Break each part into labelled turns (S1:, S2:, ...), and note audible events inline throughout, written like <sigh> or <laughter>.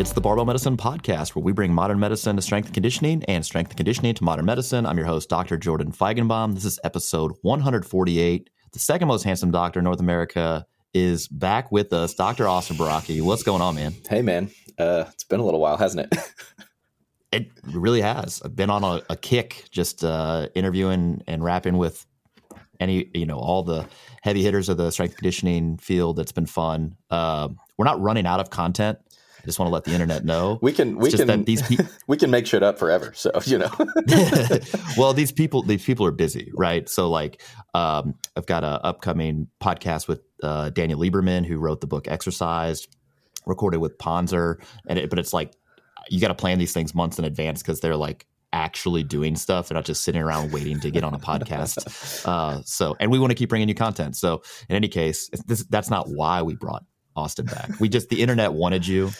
S1: It's the Barbell Medicine Podcast, where we bring modern medicine to strength and conditioning and strength and conditioning to modern medicine. I'm your host, Dr. Jordan Feigenbaum. This is episode 148. The second most handsome doctor in North America is back with us, Dr. Austin Baraki. What's going on, man?
S2: Hey, man. Uh, it's been a little while, hasn't it? <laughs>
S1: it really has. I've been on a, a kick just uh, interviewing and rapping with any, you know, all the heavy hitters of the strength conditioning field. That's been fun. Uh, we're not running out of content. I just want to let the internet know. <laughs>
S2: We can we can these <laughs> pe- we can make shit up forever. So you know. <laughs>
S1: well, these people these people are busy, right? So like, um, I've got an upcoming podcast with uh, Daniel Lieberman, who wrote the book Exercise, recorded with Pontzer, and it, but it's like you got to plan these things months in advance because they're like actually doing stuff. They're not just sitting around waiting to get on a podcast. Uh, so, and we want to keep bringing you content. So, in any case, this, that's not why we brought Austin back. We just the internet wanted you.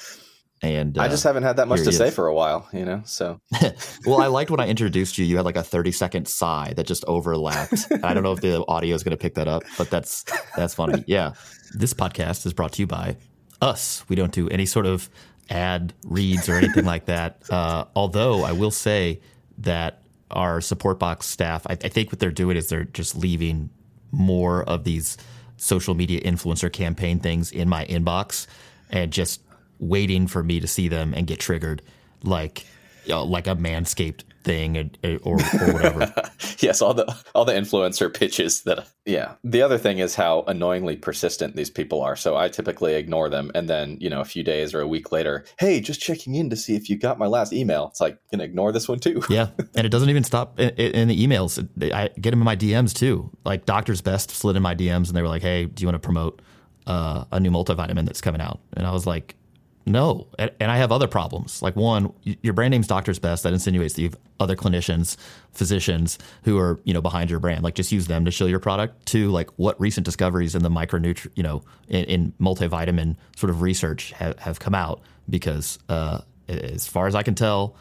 S1: And
S2: uh, I just haven't had that much to say for a while, you know. So, <laughs>
S1: well, I liked when I introduced you. You had like a thirty second sigh that just overlapped. <laughs> I don't know if the audio is going to pick that up, but that's that's funny. Yeah, this podcast is brought to you by us. We don't do any sort of ad reads or anything like that. <laughs> Uh, although I will say that our support box staff, I, I think what they're doing is they're just leaving more of these social media influencer campaign things in my inbox and just waiting for me to see them and get triggered like you know, like a manscaped thing or, or, or whatever. <laughs>
S2: yes, all the all the influencer pitches that yeah. The other thing is how annoyingly persistent these people are. So I typically ignore them and then, you know, a few days or a week later, "Hey, just checking in to see if you got my last email." It's like, "Going to ignore this one too." <laughs>
S1: yeah. And it doesn't even stop in, in, the emails. I get them in my DMs too. Like Doctor's Best slid in my DMs and they were like, "Hey, do you want to promote uh, a new multivitamin that's coming out?" And I was like, no, and I have other problems. Like one, your brand name's Doctor's Best. That insinuates that you have other clinicians, physicians who are you know behind your brand. Like just use them to show your product. Two, like what recent discoveries in the micronutrient, you know, in, in, multivitamin sort of research have, have come out? Because uh, as far as I can tell,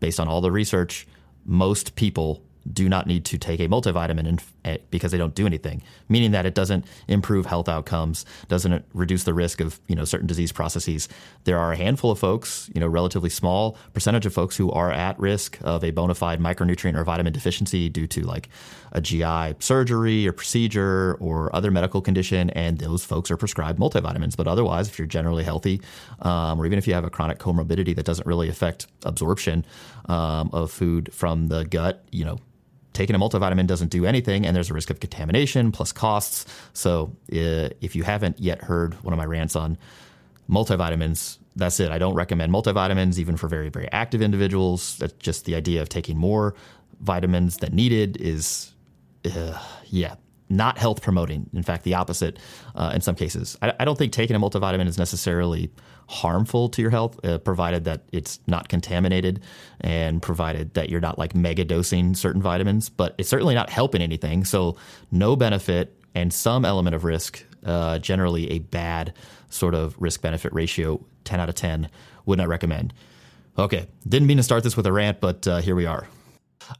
S1: based on all the research, most people do not need to take a multivitamin in, because they don't do anything, meaning that it doesn't improve health outcomes, doesn't reduce the risk of you know certain disease processes. There are a handful of folks, you know, relatively small percentage of folks who are at risk of a bona fide micronutrient or vitamin deficiency due to like a GI surgery or procedure or other medical condition, and those folks are prescribed multivitamins. But otherwise, if you're generally healthy, um, or even if you have a chronic comorbidity that doesn't really affect absorption um, of food from the gut, you know, taking a multivitamin doesn't do anything, and there's a risk of contamination plus costs. So uh, if you haven't yet heard one of my rants on multivitamins, that's it. I don't recommend multivitamins even for very very active individuals. That's just the idea of taking more vitamins than needed is, uh, yeah, not health promoting. In fact, the opposite uh, in some cases. I, I, don't think taking a multivitamin is necessarily harmful to your health, uh, provided that it's not contaminated and provided that you're not like mega dosing certain vitamins. But it's certainly not helping anything. So, no benefit and some element of risk, uh, generally a bad sort of risk benefit ratio, 10 out of 10, would not recommend. Okay, didn't mean to start this with a rant, but uh, here we are.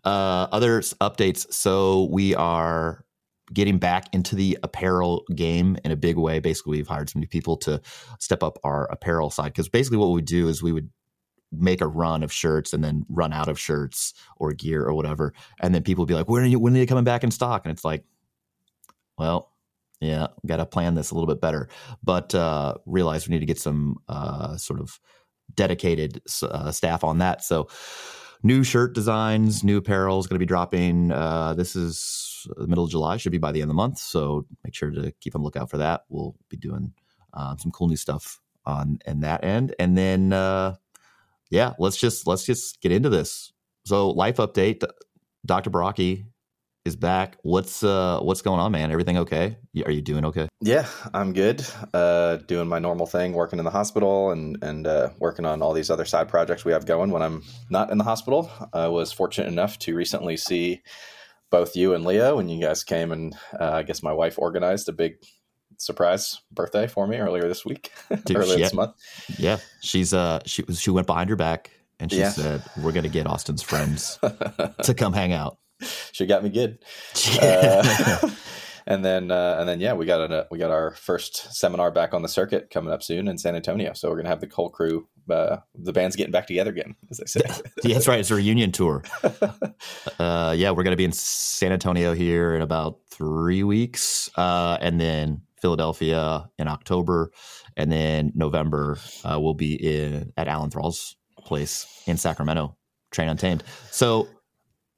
S1: Uh, other updates. So we are getting back into the apparel game in a big way. Basically, we've hired so many people to step up our apparel side because basically what we do is we would make a run of shirts and then run out of shirts or gear or whatever, and then people would be like, "When are you? When are they coming back in stock?" And it's like, well. Yeah, got to plan this a little bit better, but uh, realize we need to get some uh, sort of dedicated uh, staff on that. So, new shirt designs, new apparel is going to be dropping. Uh, this is the middle of July, should be by the end of the month. So make sure to keep on lookout for that. We'll be doing um, some cool new stuff on and that end. And then, uh, yeah, let's just let's just get into this. So life update, Dr. Baraki is back. What's uh what's going on, man? Everything okay? Are you doing okay?
S2: Yeah, I'm good. Uh doing my normal thing, working in the hospital and and uh, working on all these other side projects we have going when I'm not in the hospital. I was fortunate enough to recently see both you and Leo, and you guys came and uh, I guess my wife organized a big surprise birthday for me earlier this week, <laughs> Dude, earlier
S1: she,
S2: this month.
S1: Yeah, she's uh she was she went behind your back and she yeah. said we're gonna get Austin's friends <laughs> to come hang out. <laughs>
S2: She got me good. <laughs> uh, <laughs> and then uh, and then yeah, we got a we got our first seminar back on the circuit coming up soon in San Antonio. So we're gonna have the whole crew uh, the band's getting back together again, as they say.
S1: yeah, that's right. It's a reunion tour. uh, yeah, we're going to be in San Antonio here in about three weeks, uh, and then Philadelphia in October, and then November uh, we'll be in at Alan Thrall's place in Sacramento, Train Untamed. So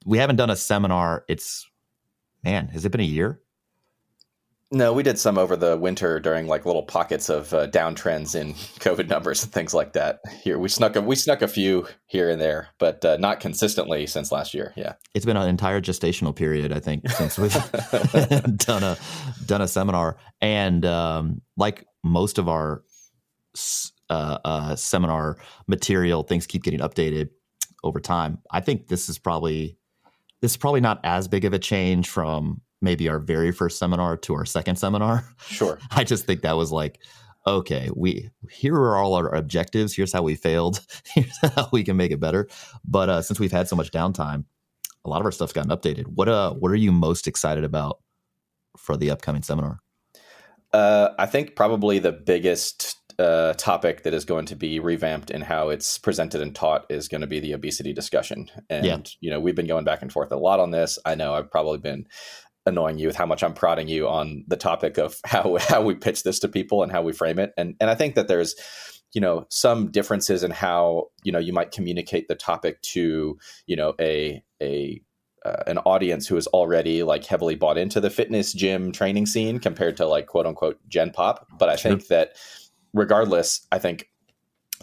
S1: we haven't done a seminar. It's man, has it been a year?
S2: No, we did some over the winter during like little pockets of uh, downtrends in <laughs> COVID numbers and things like that. Here we snuck a, we snuck a few here and there, but uh, not consistently since last year. Yeah,
S1: it's been an entire gestational period, I think, since we've <laughs> <laughs> done a done a seminar. And um, like most of our uh, uh, seminar material, things keep getting updated over time. I think this is probably this is probably not as big of a change from maybe our very first seminar to our second seminar.
S2: Sure. <laughs>
S1: I just think that was like, okay, we here are all our objectives. Here's how we failed. <laughs> Here's how we can make it better. But uh, since we've had so much downtime, a lot of our stuff's gotten updated. What uh, what are you most excited about for the upcoming seminar?
S2: Uh, I think probably the biggest uh, topic that is going to be revamped in how it's presented and taught is going to be the obesity discussion. And yeah. you know, we've been going back and forth a lot on this. I know I've probably been annoying you with how much I'm prodding you on the topic of <laughs> how how we pitch this to people and how we frame it. And and I think that there's you know some differences in how you know you might communicate the topic to you know a a uh, an audience who is already like heavily bought into the fitness gym training scene compared to like quote unquote gen pop but i sure. think that regardless i think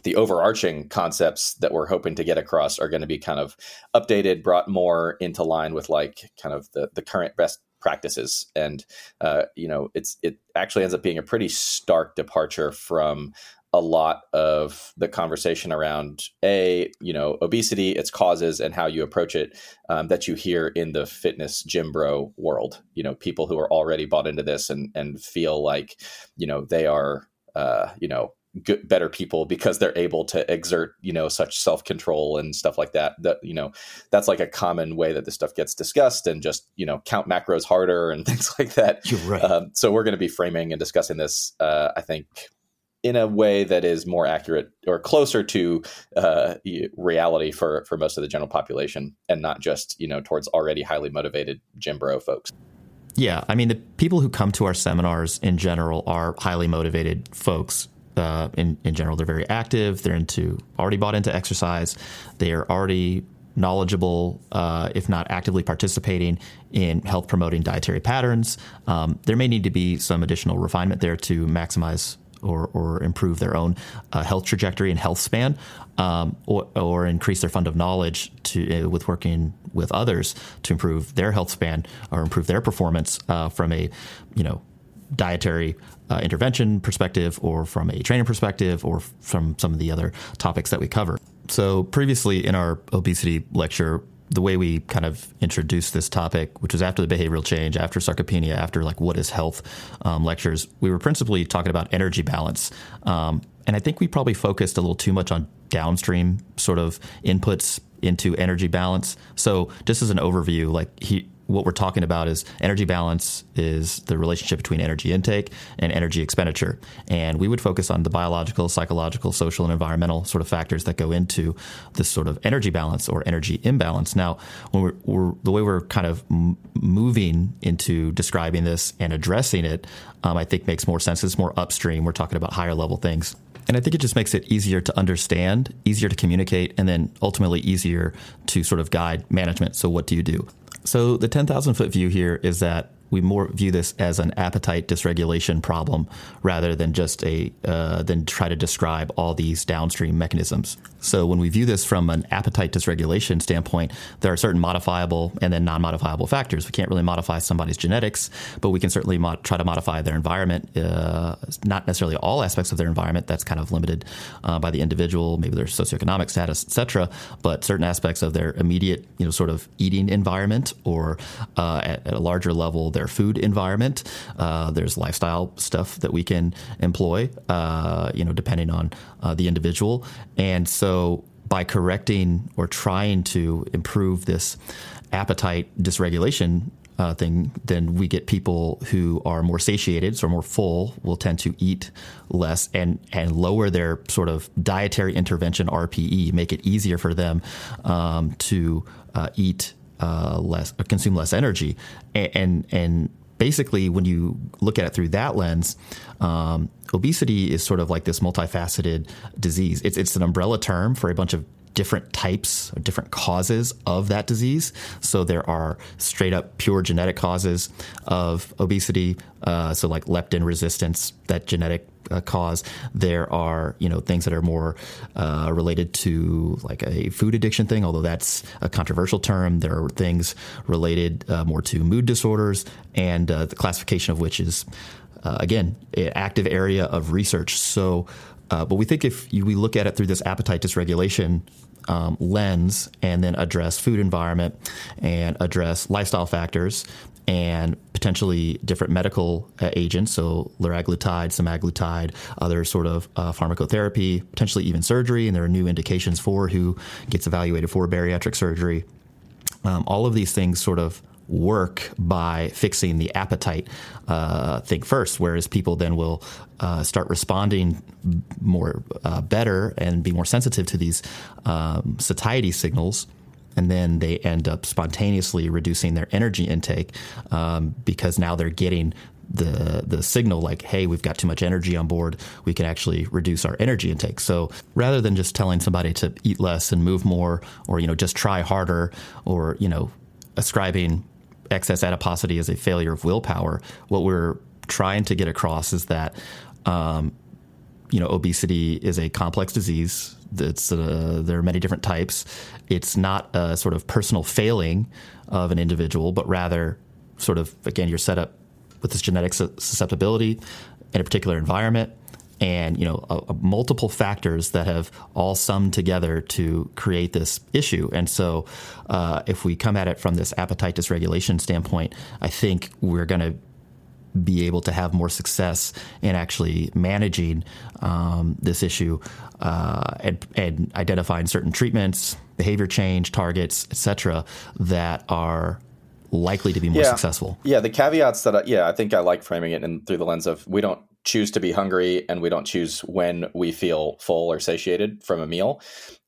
S2: the overarching concepts that we're hoping to get across are going to be kind of updated brought more into line with like kind of the the current best practices. And uh, you know it's it actually ends up being a pretty stark departure from a lot of the conversation around a you know obesity its causes and how you approach it um, that you hear in the fitness gym bro world. You know people who are already bought into this and and feel like you know they are uh, you know good, better people because they're able to exert you know such self control and stuff like that. That you know that's like a common way that this stuff gets discussed and just you know count macros harder and <laughs> things like that.
S1: You're right.
S2: Um, so we're going to be framing and discussing this. Uh, I think in a way that is more accurate or closer to uh, reality for for most of the general population, and not just you know towards already highly motivated gym bro folks.
S1: Yeah, I mean the people who come to our seminars in general are highly motivated folks uh, in in general. They're very active. They're into already bought into exercise. They are already knowledgeable, uh, if not actively participating in health promoting dietary patterns. Um, there may need to be some additional refinement there to maximize or, or improve their own uh, health trajectory and health span, um, or, or, increase their fund of knowledge to uh, with working with others to improve their health span or improve their performance uh, from a you know dietary uh, intervention perspective or from a training perspective or from some of the other topics that we cover. So, previously in our obesity lecture, the way we kind of introduced this topic, which was after the behavioral change, after sarcopenia, after like what is health um, lectures, we were principally talking about energy balance. Um, and I think we probably focused a little too much on downstream sort of inputs into energy balance. So, just as an overview, like he, what we're talking about is energy balance is the relationship between energy intake and energy expenditure. And we would focus on the biological, psychological, social, and environmental sort of factors that go into this sort of energy balance or energy imbalance. Now, when we're, we're the way we're kind of m- moving into describing this and addressing it, um, I think makes more sense. It's more upstream. We're talking about higher level things. And I think it just makes it easier to understand, easier to communicate, and then ultimately easier to sort of guide management. So, what do you do? So the 10,000 foot view here is that we more view this as an appetite dysregulation problem rather than just a uh, than try to describe all these downstream mechanisms. So when we view this from an appetite dysregulation standpoint, there are certain modifiable and then non-modifiable factors. We can't really modify somebody's genetics, but we can certainly mo- try to modify their environment. Uh, not necessarily all aspects of their environment. That's kind of limited uh, by the individual, maybe their socioeconomic status, etc. But certain aspects of their immediate, you know, sort of eating environment, or uh, at, at, a larger level, their food environment. Uh, there's lifestyle stuff that we can employ, uh, you know, depending on the individual, and so so by correcting or trying to improve this appetite dysregulation uh, thing, then we get people who are more satiated, so more full, will tend to eat less and and lower their sort of dietary intervention RPE, make it easier for them um, to uh, eat uh, less, consume less energy, and, and, and basically when you look at it through that lens. Um, obesity is sort of like this multifaceted disease. It's it's an umbrella term for a bunch of different types or different causes of that disease. So there are straight up pure genetic causes of obesity. Uh, so like leptin resistance, that genetic uh, cause. There are you know things that are more uh, related to like a food addiction thing, although that's a controversial term. There are things related uh, more to mood disorders, and uh, the classification of which is uh, again an active area of research. So. but we think if you, we look at it through this appetite dysregulation um, lens and then address food environment and address lifestyle factors and potentially different medical uh, agents, so liraglutide, semaglutide, other sort of uh, pharmacotherapy, potentially even surgery, and there are new indications for who gets evaluated for bariatric surgery. Um, all of these things sort of work by fixing the appetite uh, thing first, whereas people then will uh, start responding more uh, better and be more sensitive to these um, satiety signals. And then they end up spontaneously reducing their energy intake um, because now they're getting the the signal like hey we've got too much energy on board we can actually reduce our energy intake so rather than just telling somebody to eat less and move more or you know just try harder or you know ascribing excess adiposity is a failure of willpower. What we're trying to get across is that, um, you know, obesity is a complex disease. It's uh, there are many different types. It's not a sort of personal failing of an individual, but rather sort of again you're set up with this genetic susceptibility in a particular environment and you know a, a multiple factors that have all summed together to create this issue. And so, uh, if we come at it from this appetite dysregulation standpoint, I think we're going to be able to have more success in actually managing um, this issue uh, and, and, identifying certain treatments, behavior change targets, etc., that are likely to be more
S2: yeah.
S1: successful.
S2: Yeah, the caveats that I, yeah, I think I like framing it in through the lens of we don't choose to be hungry and we don't choose when we feel full or satiated from a meal.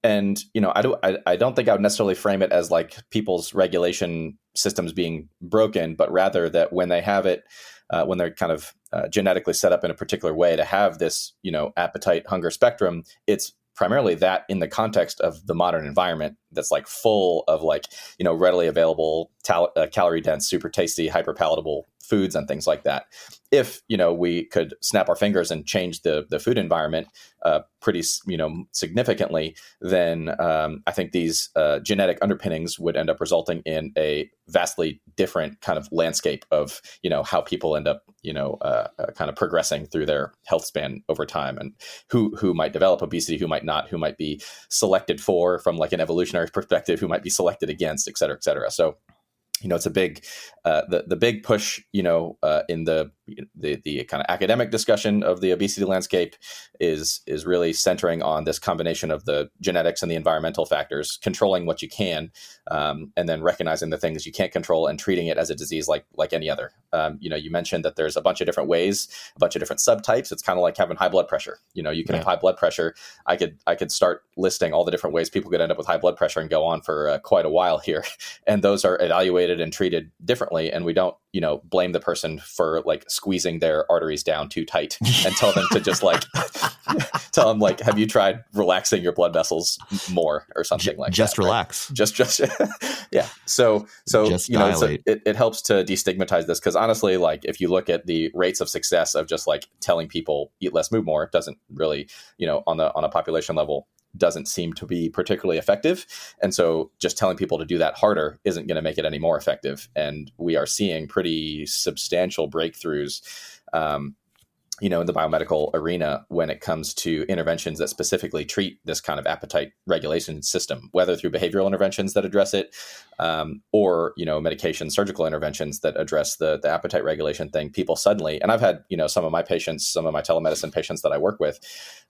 S2: And you know i don't I, I, don't think i would necessarily frame it as like people's regulation systems being broken but rather that when they have it uh, when they're kind of uh, genetically set up in a particular way to have this you know appetite hunger spectrum it's primarily that in the context of the modern environment that's like full of like you know readily available tal- uh, calorie dense super tasty hyper palatable foods and things like that if you know we could snap our fingers and change the the food environment uh, pretty you know significantly, then um, I think these uh, genetic underpinnings would end up resulting in a vastly different kind of landscape of you know how people end up you know uh, uh kind of progressing through their health span over time, and who who might develop obesity, who might not, who might be selected for from like an evolutionary perspective, who might be selected against, et cetera, et cetera. So you know it's a big uh, the the big push you know uh, in the the the kind of academic discussion of the obesity landscape is is really centering on this combination of the genetics and the environmental factors, controlling what you can, um, and then recognizing the things you can't control and treating it as a disease like like any other. Um, you know, you mentioned that there's a bunch of different ways, a bunch of different subtypes. It's kind of like having high blood pressure. You know, you can yeah. have high blood pressure. I could I could start listing all the different ways people could end up with high blood pressure and go on for uh, quite a while here, <laughs> and those are evaluated and treated differently, and we don't you know blame the person for like squeezing their arteries down too tight and tell them to just like <laughs> tell them like have you tried relaxing your blood vessels more? or something like
S1: just
S2: that,
S1: relax.
S2: Right? just just <laughs> yeah. So so
S1: just
S2: you know so it, it helps to destigmatize this because honestly like if you look at the rates of success of just like telling people eat less move more it doesn't really you know on the on a population level doesn't seem to be particularly effective. And so just telling people to do that harder isn't going to make it any more effective. And we are seeing pretty substantial breakthroughs. Um, you know, in the biomedical arena when it comes to interventions that specifically treat this kind of appetite regulation system, whether through behavioral interventions that address it, um, or you know, medication surgical interventions that address the the appetite regulation thing. People suddenly, and I've had you know some of my patients, some of my telemedicine patients that I work with,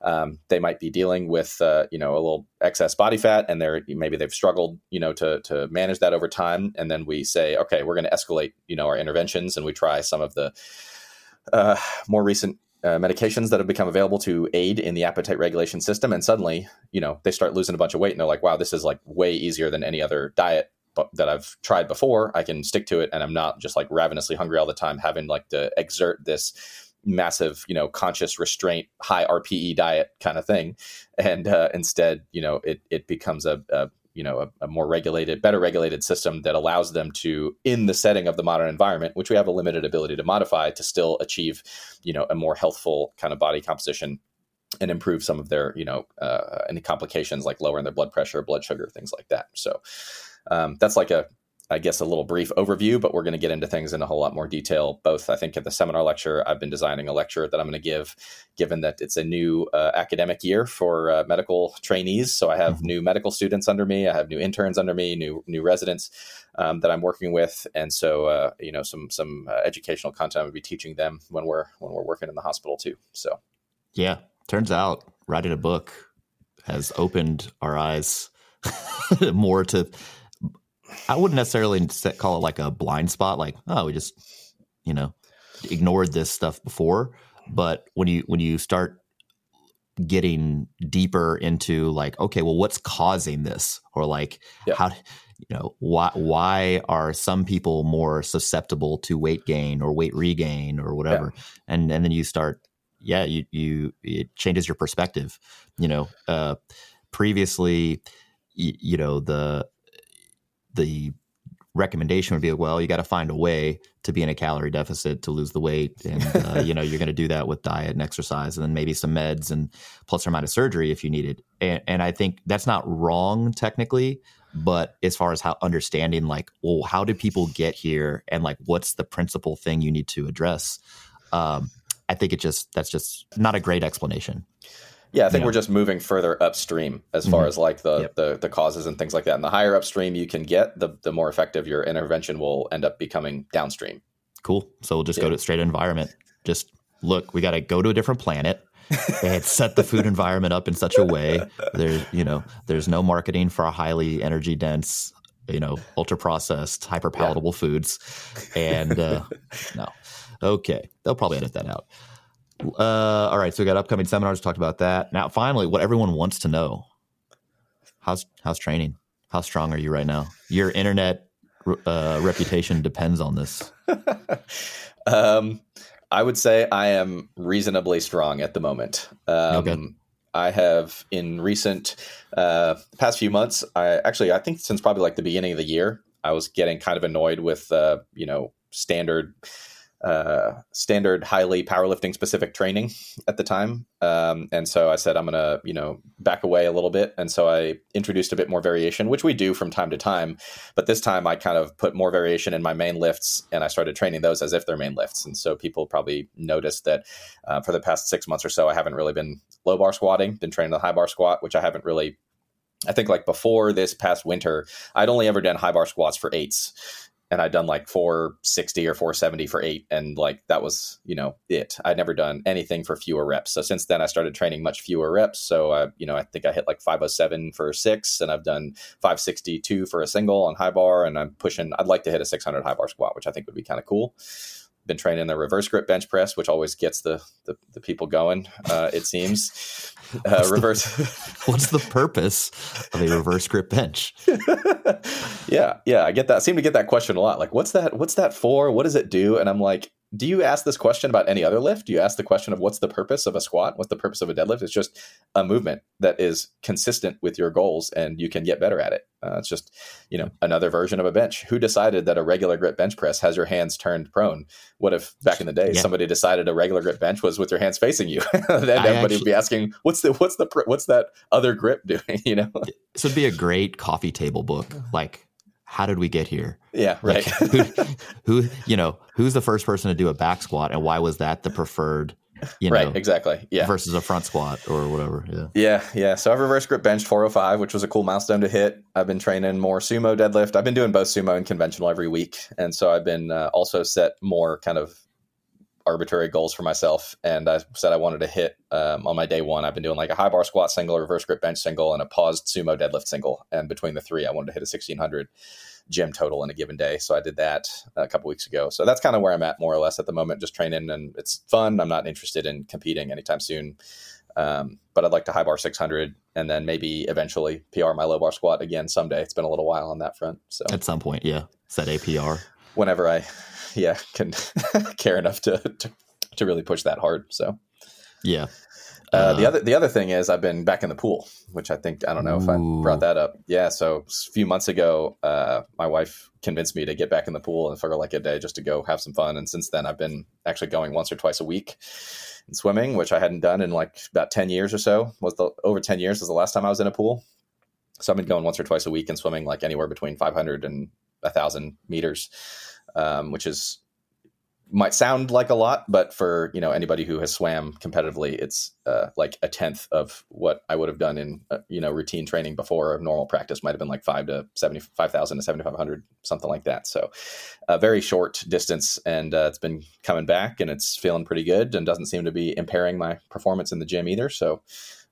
S2: um, they might be dealing with uh, you know a little excess body fat, and they're maybe they've struggled you know to to manage that over time, and then we say, okay, we're going to escalate you know our interventions, and we try some of the uh, more recent uh, medications that have become available to aid in the appetite regulation system, and suddenly, you know, they start losing a bunch of weight, and they're like, "Wow, this is like way easier than any other diet that I've tried before. I can stick to it, and I'm not just like ravenously hungry all the time, having like to exert this." massive you know conscious restraint high rpe diet kind of thing and uh, instead you know it, it becomes a, a you know a, a, more regulated better regulated system that allows them to in the setting of the modern environment which we have a limited ability to modify to still achieve you know a more healthful kind of body composition and improve some of their you know uh, any complications like lowering their blood pressure blood sugar things like that. So um, that's like a I guess, a little brief overview, but we're going to get into things in a whole lot more detail. Both, I think, at the seminar lecture, I've been designing a lecture that I'm going to give, given that it's a new uh, academic year for uh, medical trainees. So I have mm-hmm. new medical students under me, I have new interns under me, new new residents um, that I'm working with, and so uh, you know, some some uh, educational content I'm going to be teaching them when we're when we're working in the hospital too. So,
S1: yeah, turns out writing a book has opened our eyes <laughs> more to I wouldn't necessarily call it like a blind spot, like oh, we just you know ignored this stuff before. But when you when you start getting deeper into like okay, well, what's causing this, or like yeah. how you know why why are some people more susceptible to weight gain or weight regain or whatever, yeah. and and then you start yeah you you it changes your perspective. You know, uh, previously, you, you know the the recommendation would be well you got to find a way to be in a calorie deficit to lose the weight. And uh, <laughs> you know you're going to do that with diet and exercise and then maybe some meds and plus or minus surgery if you need it. And, and i think that's not wrong technically but as far as how understanding like well how do people get here and like what's the principal thing you need to address? Um, i think it just that's just not a great explanation
S2: yeah, I think we're just moving further upstream as far mm-hmm. as like the, yep. the the causes and things like that. And the higher upstream you can get, the the more effective your intervention will end up becoming downstream.
S1: Cool. So we'll just yeah. go to straight environment. Just look, we got to go to a different planet <laughs> and set the food environment up in such a way there's you know there's no marketing for a highly energy dense you know ultra processed hyper palatable yeah. foods and uh, no okay they'll probably edit that out uh, all right, so we got upcoming seminars. Talked about that. Now, finally, what everyone wants to know: how's how's training? How strong are you right now? Your internet uh, reputation depends on this. <laughs>
S2: um, I would say I am reasonably strong at the moment. Um, okay. I have in recent uh, past few months. I actually I think since probably like the beginning of the year, I was getting kind of annoyed with uh, you know standard uh, standard highly powerlifting specific training at the time. Um, and so I said, I'm going to, you know, back away a little bit. And so I introduced a bit more variation, which we do from time to time. But this time I kind of put more variation in my main lifts and I started training those as if they're main lifts. And so people probably noticed that uh, for the past six months or so, I haven't really been low bar squatting, been training the high bar squat, which I haven't really I think like before this past winter, I'd only ever done high bar squats for eights and I'd done like 460 or 470 for eight. And like that was, you know, it. I'd never done anything for fewer reps. So since then, I started training much fewer reps. So, I, you know, I think I hit like 507 for six, and I've done 562 for a single on high bar. And I'm pushing, I'd like to hit a 600 high bar squat, which I think would be kind of cool been training the reverse grip bench press, which always gets the the, the people going. Uh, it seems. Uh,
S1: what's
S2: reverse.
S1: The, <laughs> what's the purpose of a reverse grip bench? <laughs>
S2: yeah, yeah, I get that. I seem to get that question a lot. Like, what's that? What's that for? What does it do? And I'm like, do you ask this question about any other lift? Do you ask the question of what's the purpose of a squat? What's the purpose of a deadlift? It's just a movement that is consistent with your goals and you can get better at it. Uh, it's just, you know, another version of a bench. Who decided that a regular grip bench press has your hands turned prone? What if back in the day yeah. somebody decided a regular grip bench was with your hands facing you? <laughs> then I everybody actually, would be asking, what's the what's the what's that other grip <laughs> doing? You know,
S1: this would be a great coffee table book. Like how did we get here?
S2: Yeah, right.
S1: Like, who, who, you know, who's the first person to do a back squat, and why was that the preferred you
S2: right,
S1: know,
S2: exactly. Yeah.
S1: versus a front squat or whatever. Yeah.
S2: Yeah, yeah. So I've reverse grip benched 405, which was a cool milestone to hit. I've been training more sumo deadlift. I've been doing both sumo and conventional every week, and so I've been uh, also set more kind of arbitrary goals for myself. And I said I wanted to hit um, on my day one. I've been doing like a high bar squat single, a reverse grip bench single, and a paused sumo deadlift single. And between the three, I wanted to hit a 1600 gym total in a given day. So I did that a couple weeks ago. So that's kind of where I'm at more or less at the moment, just training, and it's fun. I'm not interested in competing anytime soon. Um, but I'd like to high bar 600 and then maybe eventually PR my low bar squat again someday. It's been a little while on that front. So
S1: At some point, yeah. Set a PR.
S2: whenever I, <laughs> yeah, can <laughs> care enough to, to, to really push that hard. So
S1: Yeah.
S2: uh, the
S1: Uh,
S2: other the other thing is I've been back in the pool, which I think I don't know if I brought that up. Yeah, so a few months ago, uh, my wife convinced me to get back in the pool and for like a day just to go have some fun. And since then, I've been actually going once or twice a week and swimming, which I hadn't done in like about ten years or so. Was the over ten years was the last time I was in a pool. So I've been going once or twice a week and swimming like anywhere between five hundred and a thousand meters, um, which is might sound like a lot, but for you know anybody who has swam competitively, it's uh, like a tenth of what I would have done in uh, you know routine training before. Or normal practice might have been like five to seventy five thousand to seventy five hundred, something like that. So a very short distance, and uh, it's been coming back, and it's feeling pretty good, and doesn't seem to be impairing my performance in the gym either. So.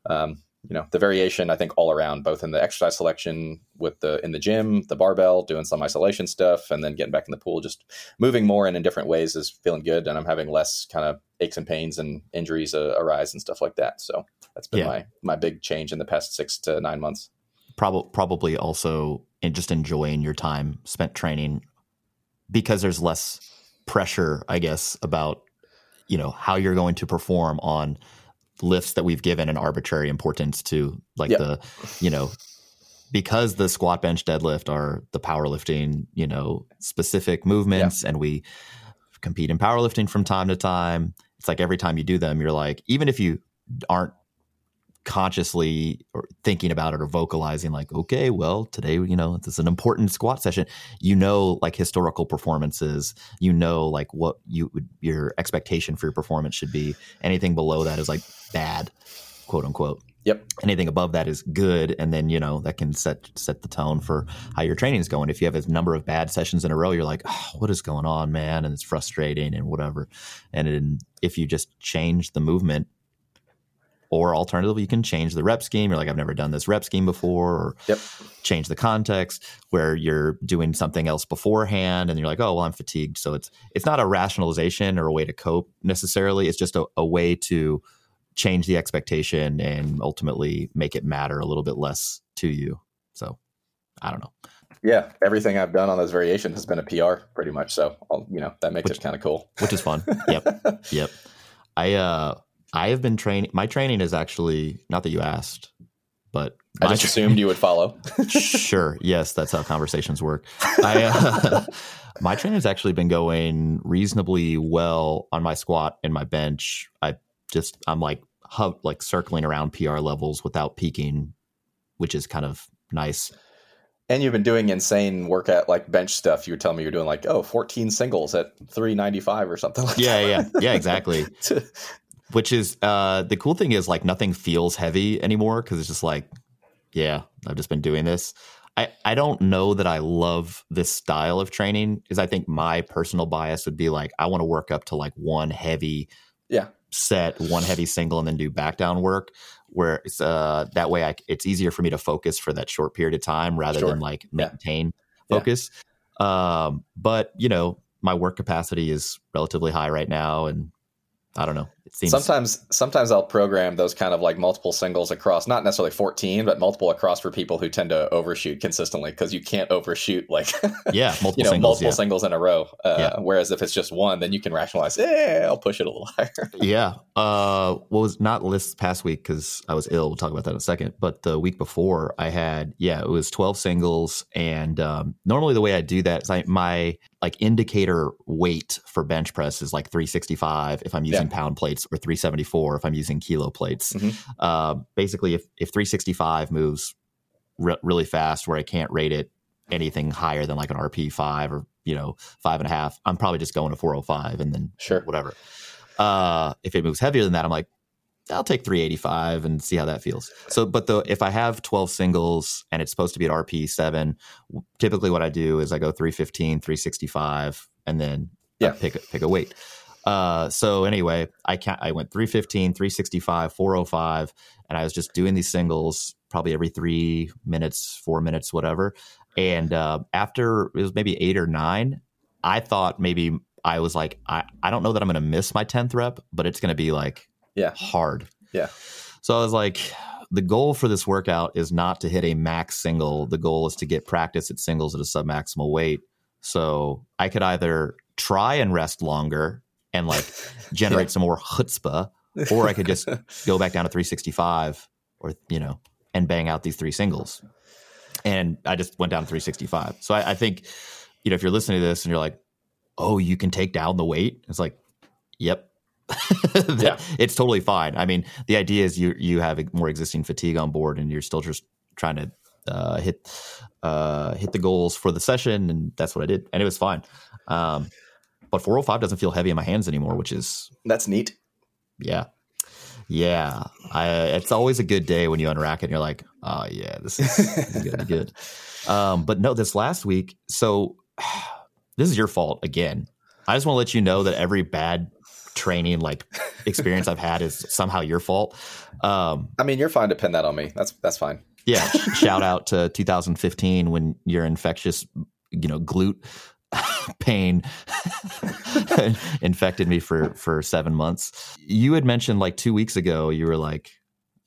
S2: Um, you know the variation i think all around both in the exercise selection with the in the gym the barbell doing some isolation stuff and then getting back in the pool just moving more and in different ways is feeling good and i'm having less kind of aches and pains and injuries uh, arise and stuff like that so that's been
S1: Yeah.
S2: my my big change in the past six to nine months
S1: Probably, probably also in just enjoying your time spent training because there's less pressure, I guess, about you know how you're going to perform on lifts that we've given an arbitrary importance to, like
S2: Yep.
S1: the you know because the squat, bench, deadlift are the powerlifting you know specific movements, and we compete in powerlifting from time to time. It's like every time you do them, you're like, even if you aren't consciously or thinking about it or vocalizing like okay well today you know this is an important squat session. You know like historical performances. You know like what you would your expectation for your performance should be. Anything below that is like bad quote unquote.
S2: Yep.
S1: anything above that is good and then you know that can set set the tone for how your training is going. If you have a number of bad sessions in a row you're like oh, what is going on man? And it's frustrating and whatever. And then if you just change the movement or alternatively you can change the rep scheme. You're like i've never done this rep scheme before or
S2: Yep.
S1: change the context where you're doing something else beforehand and you're like oh well i'm fatigued. So it's it's not a rationalization or a way to cope necessarily. It's just a, a way to change the expectation and ultimately make it matter a little bit less to you. So i don't know.
S2: Yeah everything i've done on those variations has been a pr pretty much. So I'll, you know that makes
S1: Which-
S2: it kind of cool.
S1: which is fun. Yep. <laughs> Yep. I uh i have been training my training is actually not that you asked but
S2: i just assumed you would follow <laughs> <laughs>
S1: sure. Yes, that's how conversations work. I, <laughs> uh, my training has actually been going reasonably well on my squat and my bench. I just I'm like hub like circling around PR levels without peaking, which is kind of nice.
S2: and you've been doing insane workout like bench stuff you were telling me you're doing like oh 14 singles at 395 or something like
S1: Yeah, yeah, yeah, exactly.
S2: that
S1: Which is uh, the cool thing is like nothing feels heavy anymore because it's just like, yeah, I've just been doing this. I, I don't know that I love this style of training because I think my personal bias would be like I want to work up to like one heavy
S2: Yeah.
S1: set, one heavy single, and then do back down work. Where it's uh that way I, it's easier for me to focus for that short period of time rather
S2: Sure.
S1: than like maintain
S2: Yeah.
S1: focus. Um, but you know my work capacity is relatively high right now, and I don't know. It seems
S2: sometimes sometimes i'll program those kind of like multiple singles across not necessarily 14 but multiple across for people who tend to overshoot consistently because you can't overshoot like <laughs>
S1: yeah, multiple
S2: you know
S1: singles.
S2: multiple
S1: yeah.
S2: singles in a row uh,
S1: Yeah.
S2: whereas if it's just one then you can rationalize yeah, i'll push it a little <laughs> higher
S1: Yeah. Uh, what was not this past week because I was ill. We'll talk about that in a second. But the week before, I had yeah, it was twelve singles, and um, normally the way I do that is I, my like indicator weight for bench press is like three sixty five if I'm using pound plates, or three seventy four if I'm using kilo plates.
S2: Mhm.
S1: Uh, basically, if if three sixty five moves re- really fast, where I can't rate it anything higher than like an RPE five or you know five and a half, I'm probably just going to four hundred five and then
S2: sure
S1: whatever. Uh, if it moves heavier than that, I'm like, I'll take 385 and see how that feels. So, but the if I have 12 singles and it's supposed to be at RPE seven, typically what I do is I go 315, 365, and then yeah. pick pick a weight. Uh, so anyway, I can I went 315, 365, 405, and I was just doing these singles probably every three minutes, four minutes, whatever. And uh, after it was maybe eight or nine, I thought maybe I was like, I, I don't know that I'm going to miss my 10th rep, but it's going to be like
S2: yeah
S1: hard.
S2: Yeah.
S1: So I was like, the goal for this workout is not to hit a max single. The goal is to get practice at singles at a submaximal weight. So I could either try and rest longer and like <laughs> generate some more chutzpah, or I could just go back down to 365 or, you know, and bang out these three singles. And I just went down to 365. So I, I think, you know, if you're listening to this and you're like, oh, you can take down the weight, it's like, yep. <laughs> yeah. It's totally fine. I mean, the idea is you you have more existing fatigue on board and you're still just trying to uh, hit uh, hit the goals for the session, and that's what I did, and it was fine. Um, but 405 doesn't feel heavy in my hands anymore, which is
S2: that's neat.
S1: Yeah, yeah. I, it's always a good day when you unrack it and you're like, oh yeah, this is, this <laughs> is gonna be good. Um, but no, this last week, so <sighs> this is your fault again. I just want to let you know that every bad training like experience I've had is somehow your fault. Um,
S2: I mean, you're fine to pin that on me. That's that's fine.
S1: Yeah. shout out to 2015 when your infectious, you know, glute <laughs> pain <laughs> infected me for for seven months. You had mentioned like two weeks ago, you were like,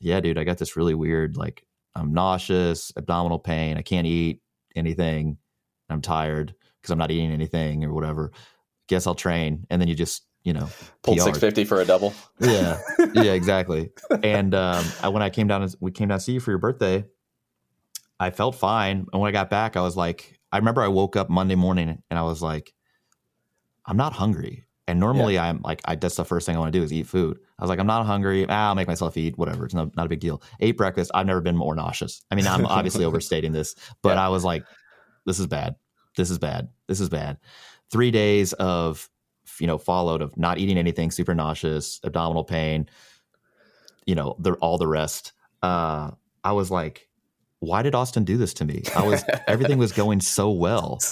S1: "Yeah, dude, I got this really weird like I'm nauseous, abdominal pain. I can't eat anything. I'm tired because I'm not eating anything or whatever. Guess I'll train." And then you just you know
S2: pulled 650 for a double.
S1: Yeah, <laughs> yeah, exactly. and um, I, when I came down, we came down to see you for your birthday. I felt fine, and when I got back, I was like, I remember I woke up Monday morning and I was like, I'm not hungry. And normally yeah. I'm like, I, that's the first thing I want to do is eat food. I was like, I'm not hungry. Ah, I'll make myself eat, whatever. It's no, not a big deal. Ate breakfast. I've never been more nauseous. I mean, I'm obviously <laughs> overstating this, but yeah. I was like, this is bad. This is bad. This is bad. Three days of, you know, followed of not eating anything, super nauseous, abdominal pain, you know, the, all the rest. Uh, I was like, why did Austin do this to me? I was everything was going so well. <laughs>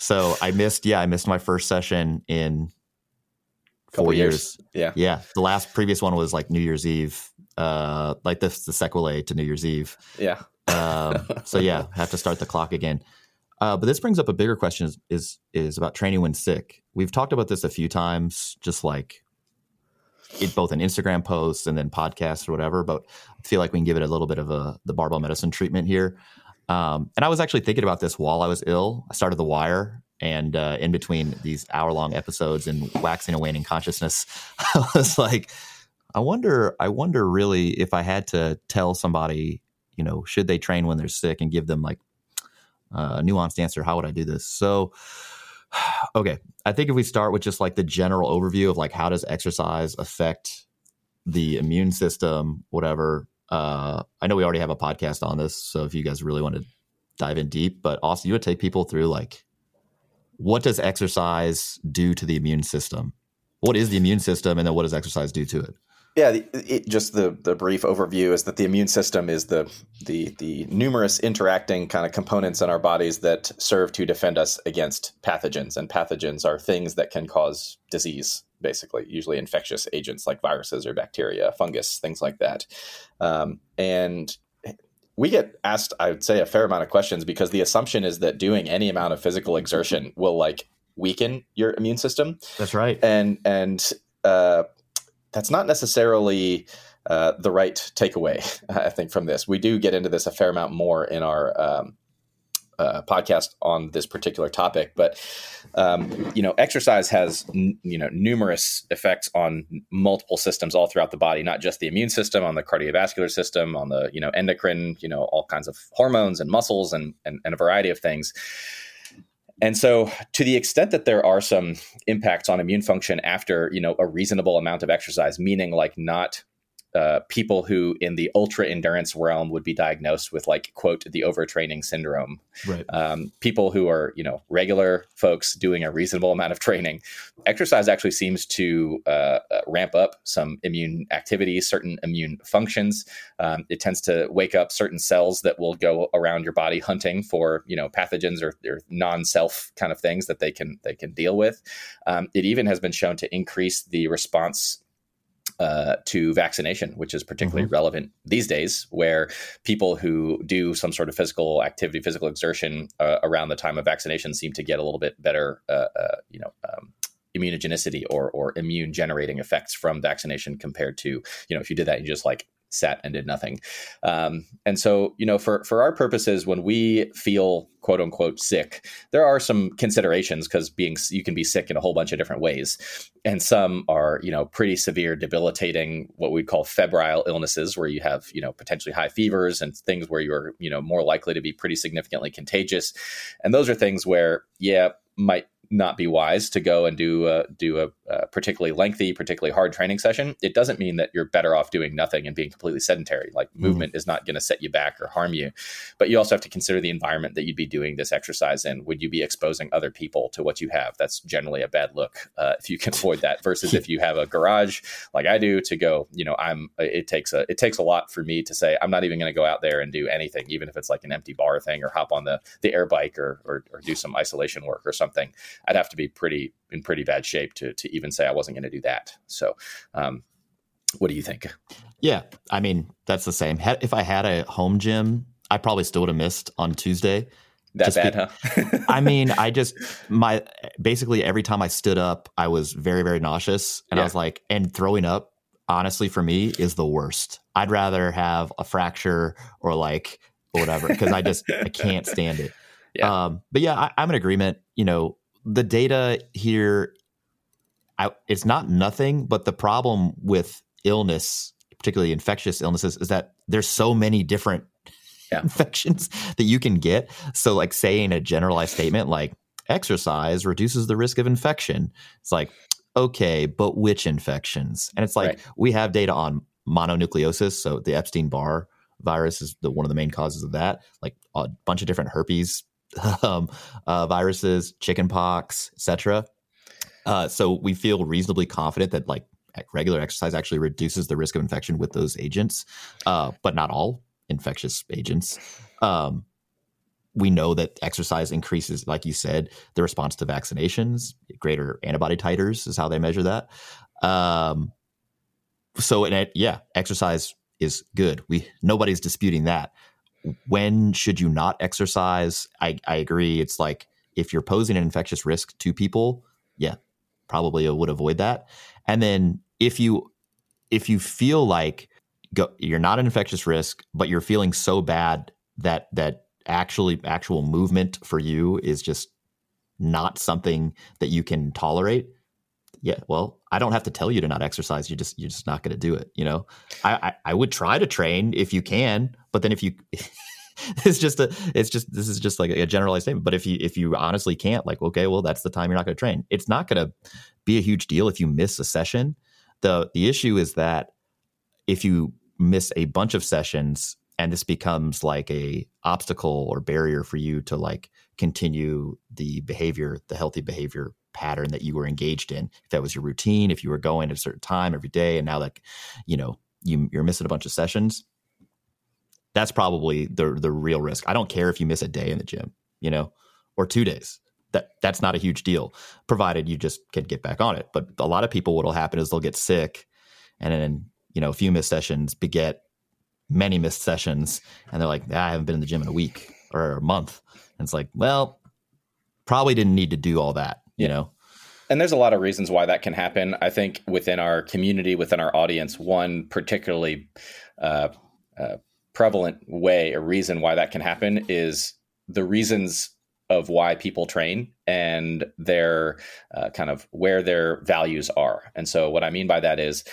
S1: So I missed, yeah, I missed my first session in four years.
S2: years. Yeah.
S1: Yeah. The last previous one was like New Year's Eve. Uh like this the sequel to New Year's Eve.
S2: Yeah.
S1: um, so <laughs> yeah, have to start the clock again. Uh, but this brings up a bigger question is, is is about training when sick. We've talked about this a few times, just like it, both in Instagram posts and then podcasts or whatever. But I feel like we can give it a little bit of a the barbell medicine treatment here. Um, and I was actually thinking about this while I was ill. I started The Wire, and uh, in between these hour long episodes and waxing and waning consciousness, <laughs> I was like, I wonder, I wonder really if I had to tell somebody, you know, should they train when they're sick and give them like a nuanced answer, how would I do this? So <sighs> okay, I think if we start with just like the general overview of like how does exercise affect the immune system, whatever. Uh, I know we already have a podcast on this, so if you guys really want to dive in deep, but also you would take people through like what does exercise do to the immune system? What is the immune system, and then what does exercise do to it?
S2: Yeah, it, just the the brief overview is that the immune system is the the the numerous interacting kind of components in our bodies that serve to defend us against pathogens, and pathogens are things that can cause disease, basically, usually infectious agents like viruses or bacteria, fungus, things like that. Um, and we get asked, I would say, a fair amount of questions because the assumption is that doing any amount of physical exertion will like weaken your immune system.
S1: That's right.
S2: And and uh, that's not necessarily uh, the right takeaway, <laughs> I think, from this. We do get into this a fair amount more in our um, uh, podcast on this particular topic, but um, you know, exercise has n- you know numerous effects on multiple systems all throughout the body, not just the immune system, on the cardiovascular system, on the you know endocrine, you know, all kinds of hormones and muscles and, and, and a variety of things. And so, to the extent that there are some impacts on immune function after, you know, a reasonable amount of exercise, meaning like not uh, people who in the ultra endurance realm would be diagnosed with like quote the overtraining syndrome.
S1: Right.
S2: Um, people who are you know regular folks doing a reasonable amount of training. Exercise actually seems to uh, uh, ramp up some immune activity certain immune functions. Um, it tends to wake up certain cells that will go around your body hunting for you know pathogens or, or non-self kind of things that they can they can deal with. Um, it even has been shown to increase the response uh, to vaccination, which is particularly mm-hmm. relevant these days, where people who do some sort of physical activity, physical exertion uh, around the time of vaccination seem to get a little bit better, uh, uh you know, um, immunogenicity or or immune generating effects from vaccination compared to you know if you did that you just like sat and did nothing. Um, and so, you know, for for our purposes, when we feel quote unquote sick, there are some considerations because being you can be sick in a whole bunch of different ways, and some are you know pretty severe, debilitating, what we'd call febrile illnesses, where you have you know potentially high fevers and things where you're you know more likely to be pretty significantly contagious, and those are things where yeah might not be wise to go and do a, do a, a, particularly lengthy, particularly hard training session. It doesn't mean that you're better off doing nothing and being completely sedentary. Like mm movement is not going to set you back or harm you, but you also have to consider the environment that you'd be doing this exercise in. Would you be exposing other people to what you have? That's generally a bad look uh, if you can <laughs> avoid that. Versus if you have a garage like I do to go, you know, I'm. It takes a it takes a lot for me to say I'm not even going to go out there and do anything, even if it's like an empty bar thing or hop on the the air bike or, or, or do some isolation work or something. I'd have to be pretty in pretty bad shape to to even say I wasn't going to do that. So, um, what do you think?
S1: Yeah, I mean that's the same. If I had a home gym, I probably still would have missed on Tuesday.
S2: That bad, be, huh? <laughs>
S1: I mean, I just <laughs> my basically every time I stood up, I was very very nauseous, and yeah. I was like, and throwing up. Honestly, for me, is the worst. I'd rather have a fracture or like whatever because I just I can't stand it. <laughs> Yeah. Um, but yeah, I, I'm in agreement. You know, the data here, I, it's not nothing, but the problem with illness, particularly infectious illnesses, is that there's so many different yeah. <laughs> infections that you can get. So, like saying a generalized statement like exercise reduces the risk of infection, it's like, okay, but which infections? And it's like right. we have data on mononucleosis, so the Epstein Barr virus is the, one of the main causes of that. Like a bunch of different herpes <laughs> um, uh, viruses, chickenpox, etc. Uh, so we feel reasonably confident that like regular exercise actually reduces the risk of infection with those agents, uh, but not all infectious agents. Um, we know that exercise increases, like you said, the response to vaccinations. Greater antibody titers is how they measure that. Um, so, it, yeah, exercise is good. We nobody's disputing that when should you not exercise? I, I agree. It's like if you're posing an infectious risk to people, yeah, probably would avoid that. And then if you if you feel like go, you're not an infectious risk, but you're feeling so bad that that actually actual movement for you is just not something that you can tolerate, yeah, well, I don't have to tell you to not exercise. You just you're just not going to do it. You know, I, I, I would try to train if you can, but then if you, <laughs> it's just a it's just this is just like a generalized statement. But if you if you honestly can't, like, okay, well, that's the time you're not going to train. It's not going to be a huge deal if you miss a session. the The issue is that if you miss a bunch of sessions and this becomes like a obstacle or barrier for you to like continue the behavior the healthy behavior pattern that you were engaged in. If that was your routine, if you were going at a certain time every day, and now like, you know, you, you're missing a bunch of sessions, that's probably the the real risk. I don't care if you miss a day in the gym, you know, or two days. That that's not a huge deal, provided you just can get back on it. But a lot of people, what'll happen is they'll get sick, and then you know, a few missed sessions beget many missed sessions, and they're like, ah, I haven't been in the gym in a week or a month. And it's like, well, probably didn't need to do all that you know?
S2: And there's a lot of reasons why that can happen. I think within our community within our audience one particularly uh, uh, prevalent way a reason why that can happen is the reasons of why people train and their uh, kind of where their values are. And so what i mean by that is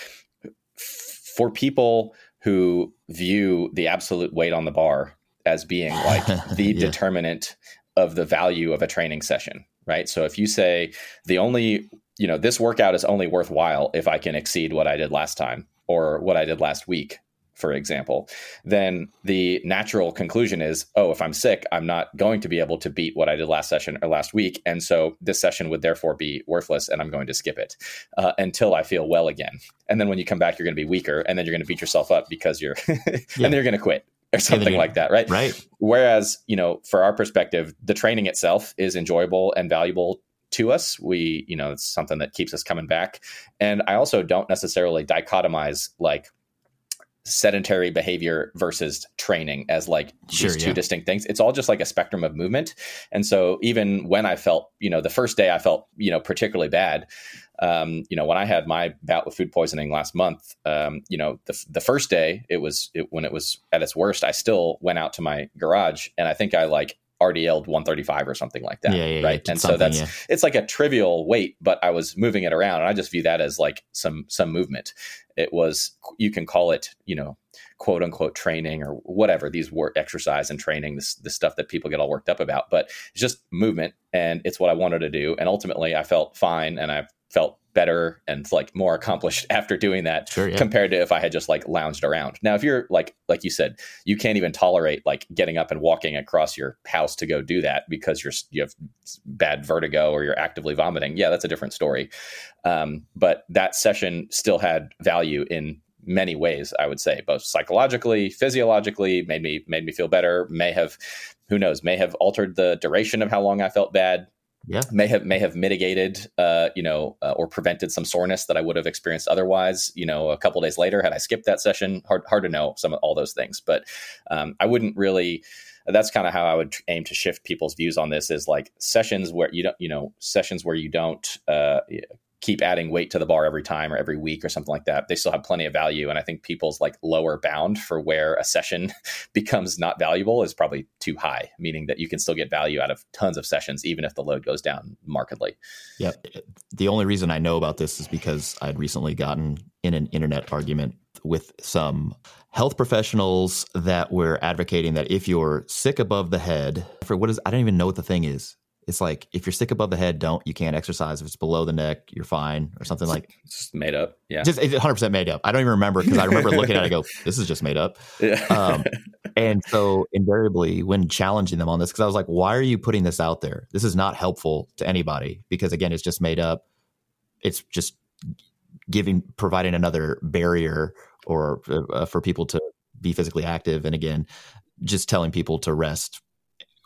S2: for people who view the absolute weight on the bar as being like <laughs> the yeah. determinant of the value of a training session right? So if you say the only, you know, this workout is only worthwhile if I can exceed what I did last time, or what I did last week, for example, then the natural conclusion is, oh, if I'm sick, I'm not going to be able to beat what I did last session or last week. And so this session would therefore be worthless and I'm going to skip it uh, until I feel well again. And then when you come back, you're going to be weaker and then you're going to beat yourself up because you're, <laughs> yeah. and then you're going to quit or something like that, right?
S1: Right.
S2: Whereas, you know, for our perspective, the training itself is enjoyable and valuable to us. We, you know, it's something that keeps us coming back. And I also don't necessarily dichotomize like sedentary behavior versus training as like sure, these two yeah. distinct things. It's all just like a spectrum of movement. And so even when I felt, you know, the first day I felt, you know, particularly bad, um, you know, when I had my bout with food poisoning last month, um, you know, the, the first day it was it, when it was at its worst, I still went out to my garage and I think I like RDL'd 135 or something like that. Yeah, yeah, right. And so that's yeah. it's like a trivial weight, but I was moving it around and I just view that as like some some movement. It was you can call it, you know, quote unquote training or whatever, these work exercise and training, this the stuff that people get all worked up about. But it's just movement and it's what I wanted to do. And ultimately I felt fine and I felt better and like more accomplished <laughs> after doing that sure, yeah. compared to if I had just like lounged around. Now, if you're like like you said, you can't even tolerate like getting up and walking across your house to go do that because you're you have bad vertigo or you're actively vomiting. Yeah, that's a different story. Um, but that session still had value in many ways. I would say both psychologically, physiologically, made me made me feel better. May have who knows may have altered the duration of how long I felt bad
S1: yeah.
S2: may have may have mitigated uh, you know uh, or prevented some soreness that I would have experienced otherwise you know a couple days later had I skipped that session hard hard to know some of all those things but um, I wouldn't really that's kind of how I would aim to shift people's views on this is like sessions where you don't you know sessions where you don't uh, keep adding weight to the bar every time or every week or something like that they still have plenty of value. And i think people's like lower bound for where a session <laughs> becomes not valuable is probably too high meaning that you can still get value out of tons of sessions even if the load goes down markedly.
S1: Yeah the only reason i know about this is because i'd recently gotten in an internet argument with some health professionals that were advocating that if you're sick above the head for what is i don't even know what the thing is it's like if you're sick above the head, don't you can't exercise. If it's below the neck, you're fine, or something like.
S2: It's just made up, yeah.
S1: Just 100 percent made up. I don't even remember because I remember looking at it. I go, <laughs> "This is just made up." Yeah. Um, and so invariably, when challenging them on this, because I was like, "Why are you putting this out there? This is not helpful to anybody because again, it's just made up. It's just giving providing another barrier or uh, for people to be physically active, and again, just telling people to rest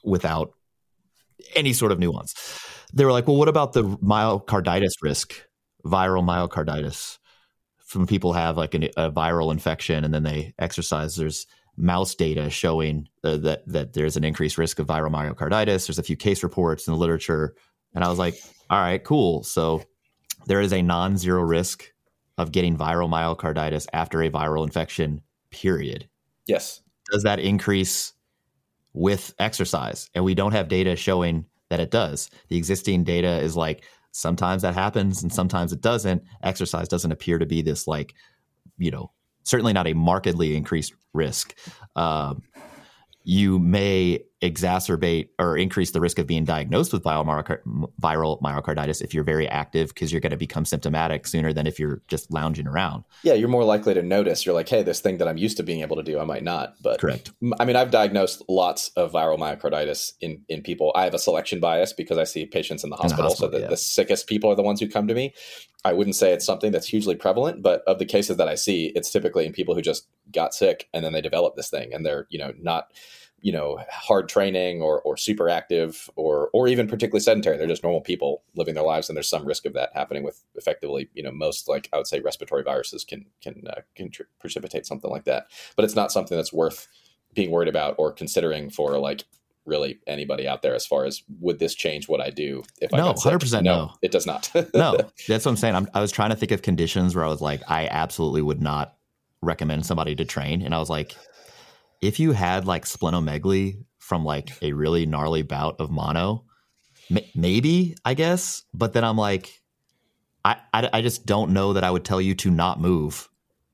S1: without any sort of nuance. They were like, well, what about the myocarditis risk, viral myocarditis? From people have like an, a viral infection and then they exercise. There's mouse data showing uh, that that there's an increased risk of viral myocarditis. There's a few case reports in the literature, and I was like, all right, cool. So there is a non-zero risk of getting viral myocarditis after a viral infection. Period.
S2: Yes.
S1: Does that increase with exercise. And we don't have data showing that it does. The existing data is like sometimes that happens and sometimes it doesn't. Exercise doesn't appear to be this like, you know, certainly not a markedly increased risk. Um, you may exacerbate or increase the risk of being diagnosed with viral myocarditis if you're very active because you're going to become symptomatic sooner than if you're just lounging around.
S2: Yeah, you're more likely to notice. You're like, hey, this thing that I'm used to being able to do, I might not. But
S1: correct.
S2: I mean, I've diagnosed lots of viral myocarditis in in people. I have a selection bias because I see patients in the hospital, in the hospital so the, yeah. the sickest people are the ones who come to me. I wouldn't say it's something that's hugely prevalent, but of the cases that I see, it's typically in people who just got sick and then they develop this thing and they're, you know, not you know hard training or or super active or or even particularly sedentary. They're just normal people living their lives and there's some risk of that happening with effectively you know most like i would say respiratory viruses can can uh, can precipitate something like that. But it's not something that's worth being worried about or considering for like really anybody out there as far as would this change what I do
S1: if no, I hundred percent no, no,
S2: it does not. <laughs>
S1: no, <laughs> that's what I'm saying. I'm, I was trying to think of conditions where I was like, I absolutely would not recommend somebody to train, and I was like, if you had like splenomegaly from like a really gnarly bout of mono, maybe I guess. But then I'm like, I, I, I just don't know that I would tell you to not move.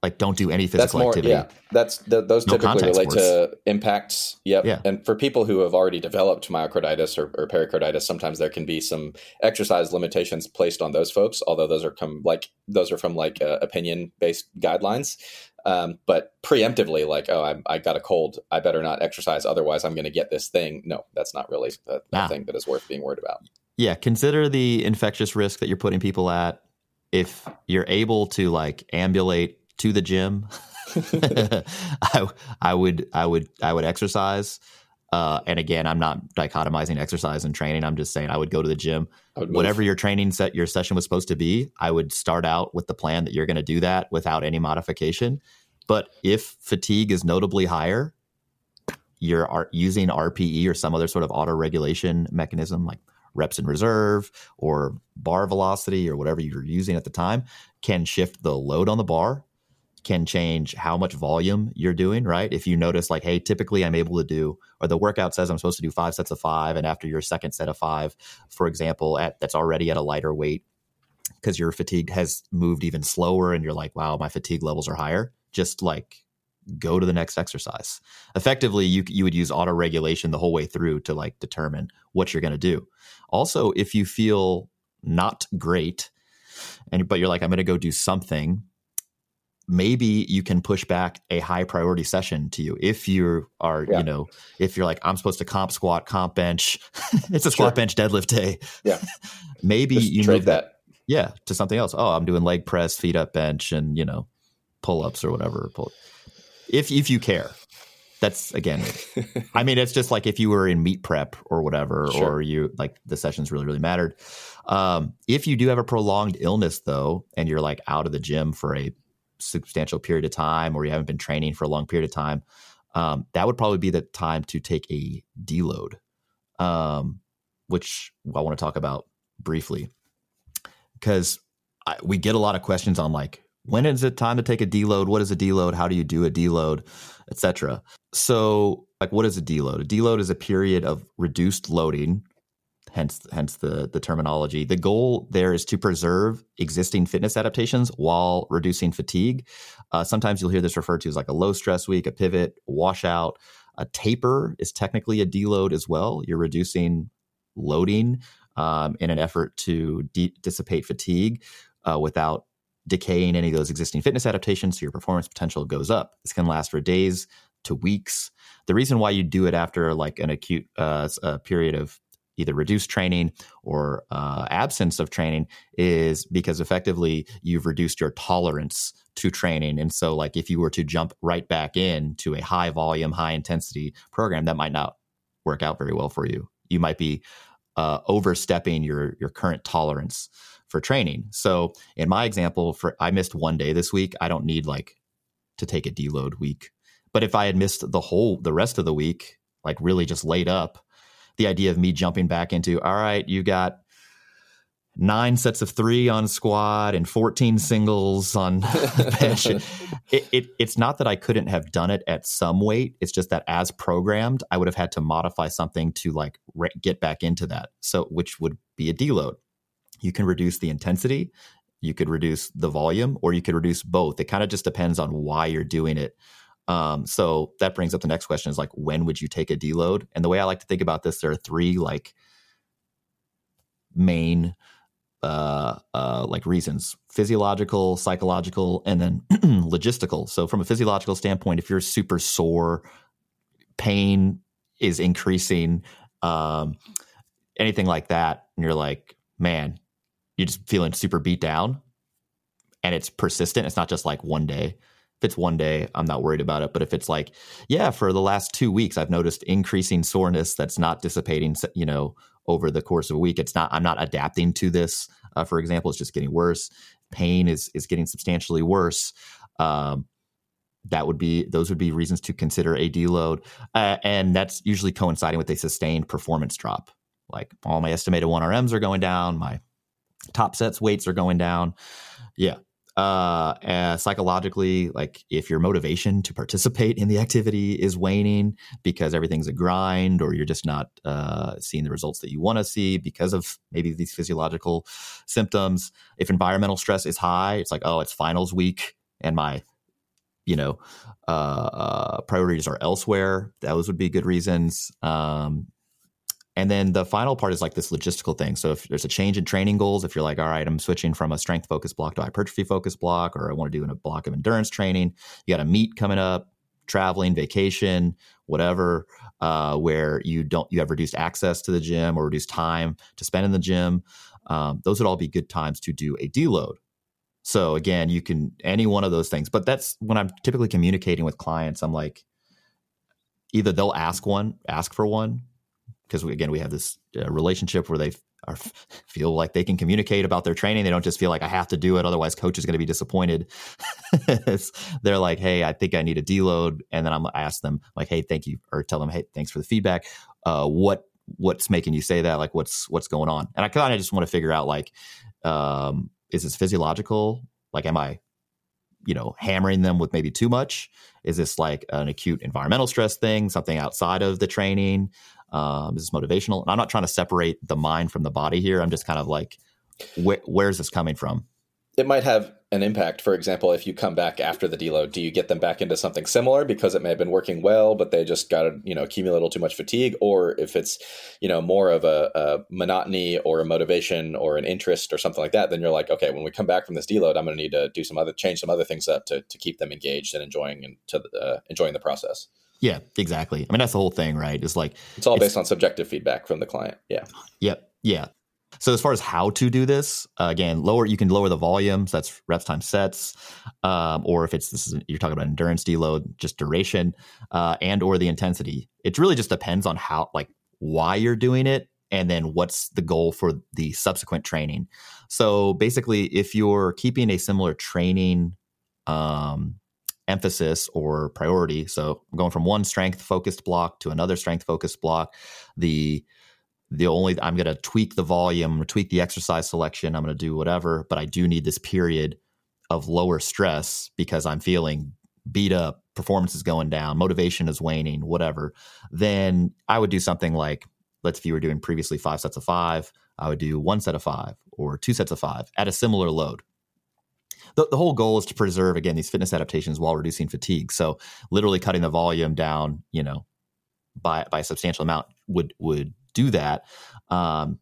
S1: Like don't do any physical
S2: that's more,
S1: activity.
S2: Yeah, that's the, those
S1: No
S2: typically relate
S1: sports.
S2: to impacts. Yep.
S1: Yeah.
S2: And for people who have already developed myocarditis or, or pericarditis, sometimes there can be some exercise limitations placed on those folks. Although those are come like those are from like uh, opinion based guidelines. Um, but preemptively, like, oh, I, I got a cold, I better not exercise, otherwise I'm going to get this thing. No, that's not really a
S1: Ah.
S2: thing that is worth being worried about.
S1: Yeah, consider the infectious risk that you're putting people at. If you're able to like ambulate to the gym, <laughs> I, I would I would I would exercise. Uh, and again, I'm not dichotomizing exercise and training. I'm just saying I would go to the gym.
S2: I would move.
S1: Whatever your training set your session was supposed to be, I would start out with the plan that you're going to do that without any modification. But if fatigue is notably higher, you're using RPE or some other sort of auto regulation mechanism like reps in reserve or bar velocity or whatever you're using at the time can shift the load on the bar can change how much volume you're doing right? If you notice like hey typically i'm able to do or the workout says i'm supposed to do five sets of five and after your second set of five for example at that's already at a lighter weight because your fatigue has moved even slower and you're like wow my fatigue levels are higher just like go to the next exercise. Effectively you you would use auto regulation the whole way through to like determine what you're going to do. Also if you feel not great and but you're like i'm going to go do something maybe you can push back a high priority session to you if you are
S2: Yeah.
S1: you know if you're like i'm supposed to comp squat comp bench <laughs> it's a squat
S2: Sure.
S1: bench deadlift day
S2: Yeah. <laughs>
S1: maybe
S2: Just
S1: you
S2: trade
S1: move that
S2: that.
S1: yeah to something else oh i'm doing leg press feet up bench and you know pull-ups or whatever pull if if you care that's again i mean it's just like if you were in meet prep or whatever
S2: Sure.
S1: or you like the sessions really really mattered um, if you do have a prolonged illness though and you're like out of the gym for a substantial period of time or you haven't been training for a long period of time um, that would probably be the time to take a deload um, which i want to talk about briefly. Because we get a lot of questions on like when is it time to take a deload? What is a deload? How do you do a deload? Etc so like what is a deload? A deload is a period of reduced loading hence hence the the terminology. The goal there is to preserve existing fitness adaptations while reducing fatigue. Uh, sometimes you'll hear this referred to as like a low stress week a pivot washout. A taper is technically a deload as well. You're reducing loading um, in an effort to de- dissipate fatigue uh, without decaying any of those existing fitness adaptations so your performance potential goes up. This can last for days to weeks. The reason why you do it after like an acute uh, period of either reduced training or uh, absence of training is because effectively you've reduced your tolerance to training. And so like if you were to jump right back in to a high volume high intensity program that might not work out very well for you. You might be uh, overstepping your your current tolerance for training. So in my example for i missed one day this week. I don't need like to take a deload week. But if i had missed the whole the rest of the week like really just laid up the idea of me jumping back into all right you got nine sets of three on squat and 14 singles on <laughs> bench. It, it, it's not that i couldn't have done it at some weight. It's just that as programmed i would have had to modify something to like re- get back into that. So which would be a deload. You can reduce the intensity you could reduce the volume or you could reduce both. It kind of just depends on why you're doing it um, so that brings up the next question is like when would you take a deload? And the way i like to think about this there are three like main uh, uh, like reasons physiological psychological and then <clears throat> logistical. So from a physiological standpoint if you're super sore pain is increasing um, anything like that and you're like man you're just feeling super beat down and it's persistent it's not just like one day if it's one day i'm not worried about it. But if it's like yeah for the last two weeks i've noticed increasing soreness that's not dissipating you know over the course of a week. It's not i'm not adapting to this uh, for example it's just getting worse. Pain is is getting substantially worse. Um, that would be those would be reasons to consider a deload uh, and that's usually coinciding with a sustained performance drop. Like all my estimated 1rms are going down. My top sets weights are going down. Yeah uh, psychologically, like if your motivation to participate in the activity is waning because everything's a grind, or you're just not uh, seeing the results that you want to see because of maybe these physiological symptoms. If environmental stress is high, it's like, oh, it's finals week and my you know, uh, uh, priorities are elsewhere. Those would be good reasons. Um, and then the final part is like this logistical thing. So if there's a change in training goals, if you're like, all right, I'm switching from a strength focused block to hypertrophy focused block, or I want to do a block of endurance training, you got a meet coming up, traveling, vacation, whatever, uh, where you don't you have reduced access to the gym or reduced time to spend in the gym. Um, those would all be good times to do a deload. So again, you can any one of those things. But that's when I'm typically communicating with clients. I'm like, either they'll ask one, ask for one, because again we have this uh, relationship where they are, <laughs> feel like they can communicate about their training. They don't just feel like i have to do it otherwise coach is going to be disappointed. <laughs> They're like hey i think i need a deload. And then i'm I ask them like hey thank you or tell them hey thanks for the feedback. Uh, what what's making you say that? Like what's what's going on? And i kind of just want to figure out like um, is this physiological? Like am i you know hammering them with maybe too much? Is this like an acute environmental stress thing something outside of the training um, is this motivational? And I'm not trying to separate the mind from the body here. I'm just kind of like, wh- where's this coming from?
S2: It might have an impact. For example, if you come back after the deload, do you get them back into something similar because it may have been working well, but they just got to you know accumulate a little too much fatigue, or if it's you know more of a, a, monotony or a motivation or an interest or something like that, then you're like, okay, when we come back from this deload, I'm going to need to do some other change some other things up to to keep them engaged and enjoying and to uh, enjoying the process.
S1: Yeah, exactly. I mean, that's the whole thing, right? It's like
S2: it's all based on subjective feedback from the client. Yeah.
S1: Yep. Yeah. So as far as how to do this, uh, again, lower you can lower the volumes. That's reps times sets, um, or if it's this is you're talking about endurance deload, just duration, uh, and or the intensity. It really just depends on how like why you're doing it, and then what's the goal for the subsequent training. So basically, if you're keeping a similar training um, emphasis or priority. So going from one strength focused block to another strength focused block. The the only I'm going to tweak the volume, tweak the exercise selection. I'm going to do whatever, but I do need this period of lower stress because I'm feeling beat up, performance is going down, motivation is waning, whatever. Then I would do something like, let's if you were doing previously five sets of five, I would do one set of five or two sets of five at a similar load the, the whole goal is to preserve again these fitness adaptations while reducing fatigue. So literally cutting the volume down, you know, by by a substantial amount would would do that. Um,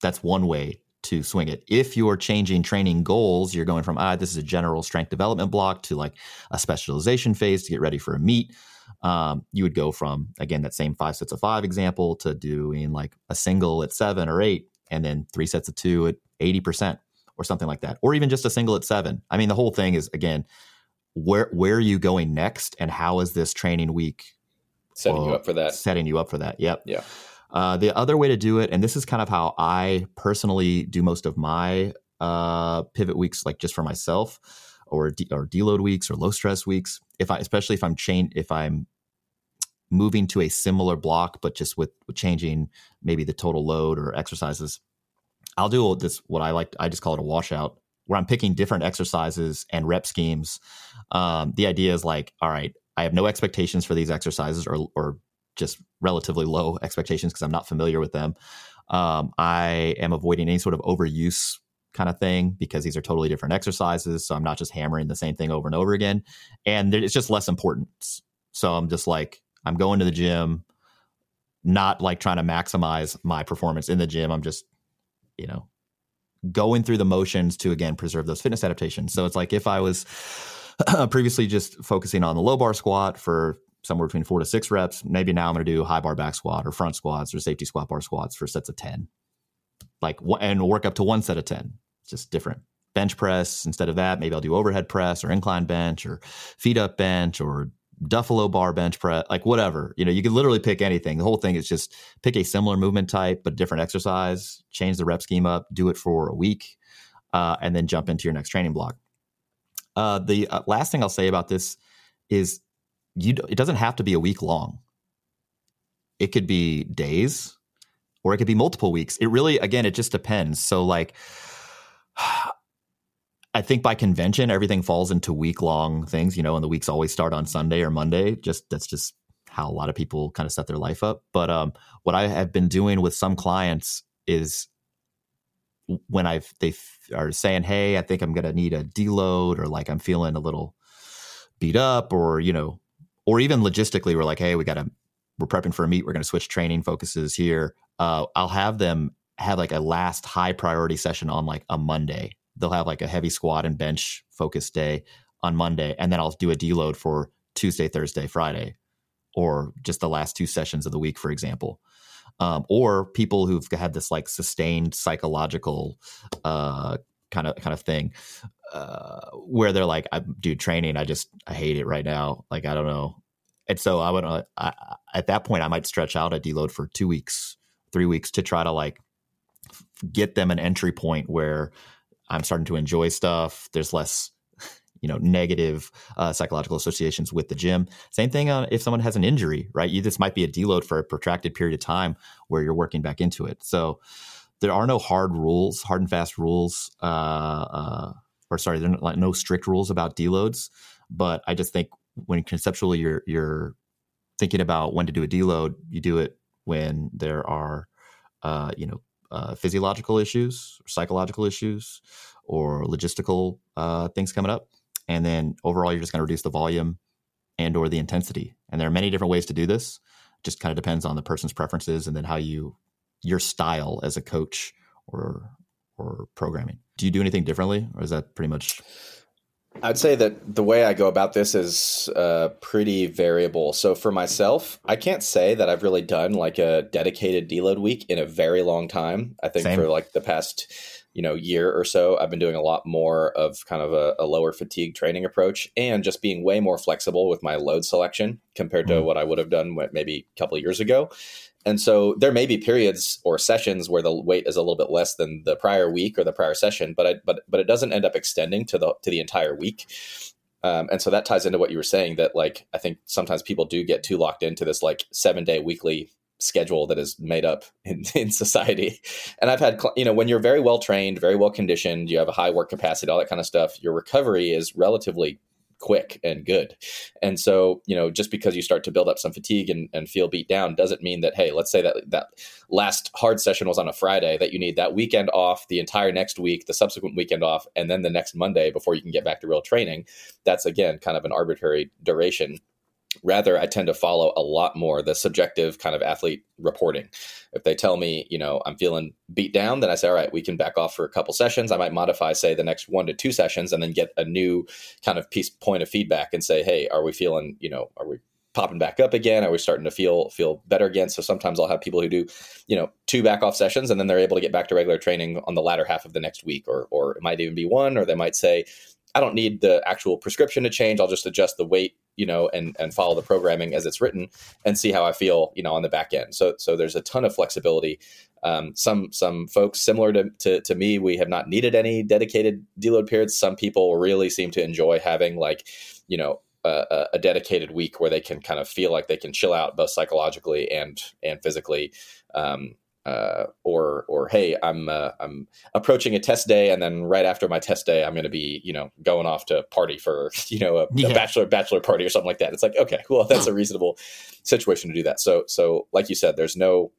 S1: that's one way to swing it. If you're changing training goals, you're going from ah, this is a general strength development block to like a specialization phase to get ready for a meet. Um, you would go from again that same five sets of five example to doing like a single at seven or eight, and then three sets of two at eighty percent or something like that, or even just a single at seven. I mean, the whole thing is again, where where are you going next, and how is this training week
S2: setting you up for that?
S1: Setting you up for that. Yep.
S2: Yeah.
S1: Uh, the other way to do it, and this is kind of how I personally do most of my uh, pivot weeks, like just for myself, or de- or deload weeks or low stress weeks. If I, especially if I'm chain, if I'm moving to a similar block, but just with, with changing maybe the total load or exercises, I'll do this what I like. I just call it a washout, where I'm picking different exercises and rep schemes. Um, the idea is like, all right, I have no expectations for these exercises, or or just relatively low expectations because I'm not familiar with them. Um, I am avoiding any sort of overuse kind of thing because these are totally different exercises. So I'm not just hammering the same thing over and over again, and it's just less importance. So I'm just like, I'm going to the gym, not like trying to maximize my performance in the gym. I'm just you know, going through the motions to again preserve those fitness adaptations. So it's like if I was <clears throat> previously just focusing on the low bar squat for somewhere between four to six reps, maybe now I'm going to do high bar back squat or front squats or safety squat bar squats for sets of 10. Like, and work up to one set of 10. It's just different. Bench press, instead of that, maybe I'll do overhead press or incline bench or feet up bench or Duffalo bar bench press, like whatever. You know, you could literally pick anything. The whole thing is just pick a similar movement type, but different exercise, change the rep scheme up, do it for a week, uh, and then jump into your next training block. Uh, the uh, last thing I'll say about this is you, it doesn't have to be a week long. It could be days or it could be multiple weeks. It really, again, it just depends. So, like, I think by convention, everything falls into week long things, you know, and the weeks always start on Sunday or Monday. Just that's just how a lot of people kind of set their life up. But um, what I have been doing with some clients is when I've they are saying, "Hey, I think I'm going to need a deload," or like I'm feeling a little beat up or you know or even logistically we're like hey we got to we're prepping for a meet we're going to switch training focuses here uh, i'll have them have like a last high priority session on like a monday they'll have like a heavy squat and bench focus day on monday and then i'll do a deload for tuesday thursday friday or just the last two sessions of the week for example um, or people who've had this like sustained psychological uh, kind of kind of thing uh, where they're like, I, do training, I just I hate it right now. Like I don't know." And so I would uh, I, at that point I might stretch out a deload for two weeks, three weeks to try to like get them an entry point where I'm starting to enjoy stuff. There's less <laughs> you know negative uh, psychological associations with the gym. Same thing uh, if someone has an injury, right? You, this might be a deload for a protracted period of time where you're working back into it. So there are no hard rules, hard and fast rules, uh, uh or sorry, there are no strict rules about deloads. But I just think when conceptually you're you're thinking about when to do a deload, you do it when there are uh, you know uh, physiological issues, or psychological issues, or logistical uh, things coming up. And then overall you're just going to reduce the volume and or the intensity. And there are many different ways to do this. Just kind of depends on the person's preferences and then how you your style as a coach or or programming. Do you do anything differently or is that pretty much
S2: I'd say that the way I go about this is uh, pretty variable. So for myself, I can't say that I've really done like a dedicated deload week in a very long time. I think Same. for like the past you know year or so i've been doing a lot more of kind of a, a, lower fatigue training approach and just being way more flexible with my load selection compared to mm. what i would have done maybe a couple of years ago and so there may be periods or sessions where the weight is a little bit less than the prior week or the prior session but I, but but it doesn't end up extending to the to the entire week um, and so that ties into what you were saying that like i think sometimes people do get too locked into this like seven day weekly schedule that is made up <laughs> in, in society. And I've had, you know, when you're very well trained, very well conditioned, you have a high work capacity, all that kind of stuff, your recovery is relatively quick and good. And so, you know, just because you start to build up some fatigue and, and feel beat down doesn't mean that, hey, let's say that that last hard session was on a Friday, that you need that weekend off, the entire next week, the subsequent weekend off, and then the next Monday before you can get back to real training. That's again kind of an arbitrary duration Rather, I tend to follow a lot more the subjective kind of athlete reporting. If they tell me, you know, I'm feeling beat down, then I say, all right, we can back off for a couple sessions. I might modify, say, the next one to two sessions and then get a new kind of piece point of feedback and say, hey, are we feeling, you know, are we popping back up again? Are we starting to feel feel better again? So sometimes I'll have people who do, you know, two back off sessions and then they're able to get back to regular training on the latter half of the next week, or or it might even be one, or they might say, I don't need the actual prescription to change. I'll just adjust the weight, you know, and and follow the programming as it's written and see how I feel, you know, on the back end. So so there's a ton of flexibility. Um, some some folks similar to, to, to me, we have not needed any dedicated deload periods. Some people really seem to enjoy having like, you know, a, a, dedicated week where they can kind of feel like they can chill out both psychologically and and physically. Um, uh, or or hey, I'm uh, I'm approaching a test day, and then right after my test day, I'm going to be you know going off to party for <laughs> you know a, yeah. a, bachelor bachelor party or something like that. It's like okay, well that's a reasonable situation to do that. So so like you said, there's no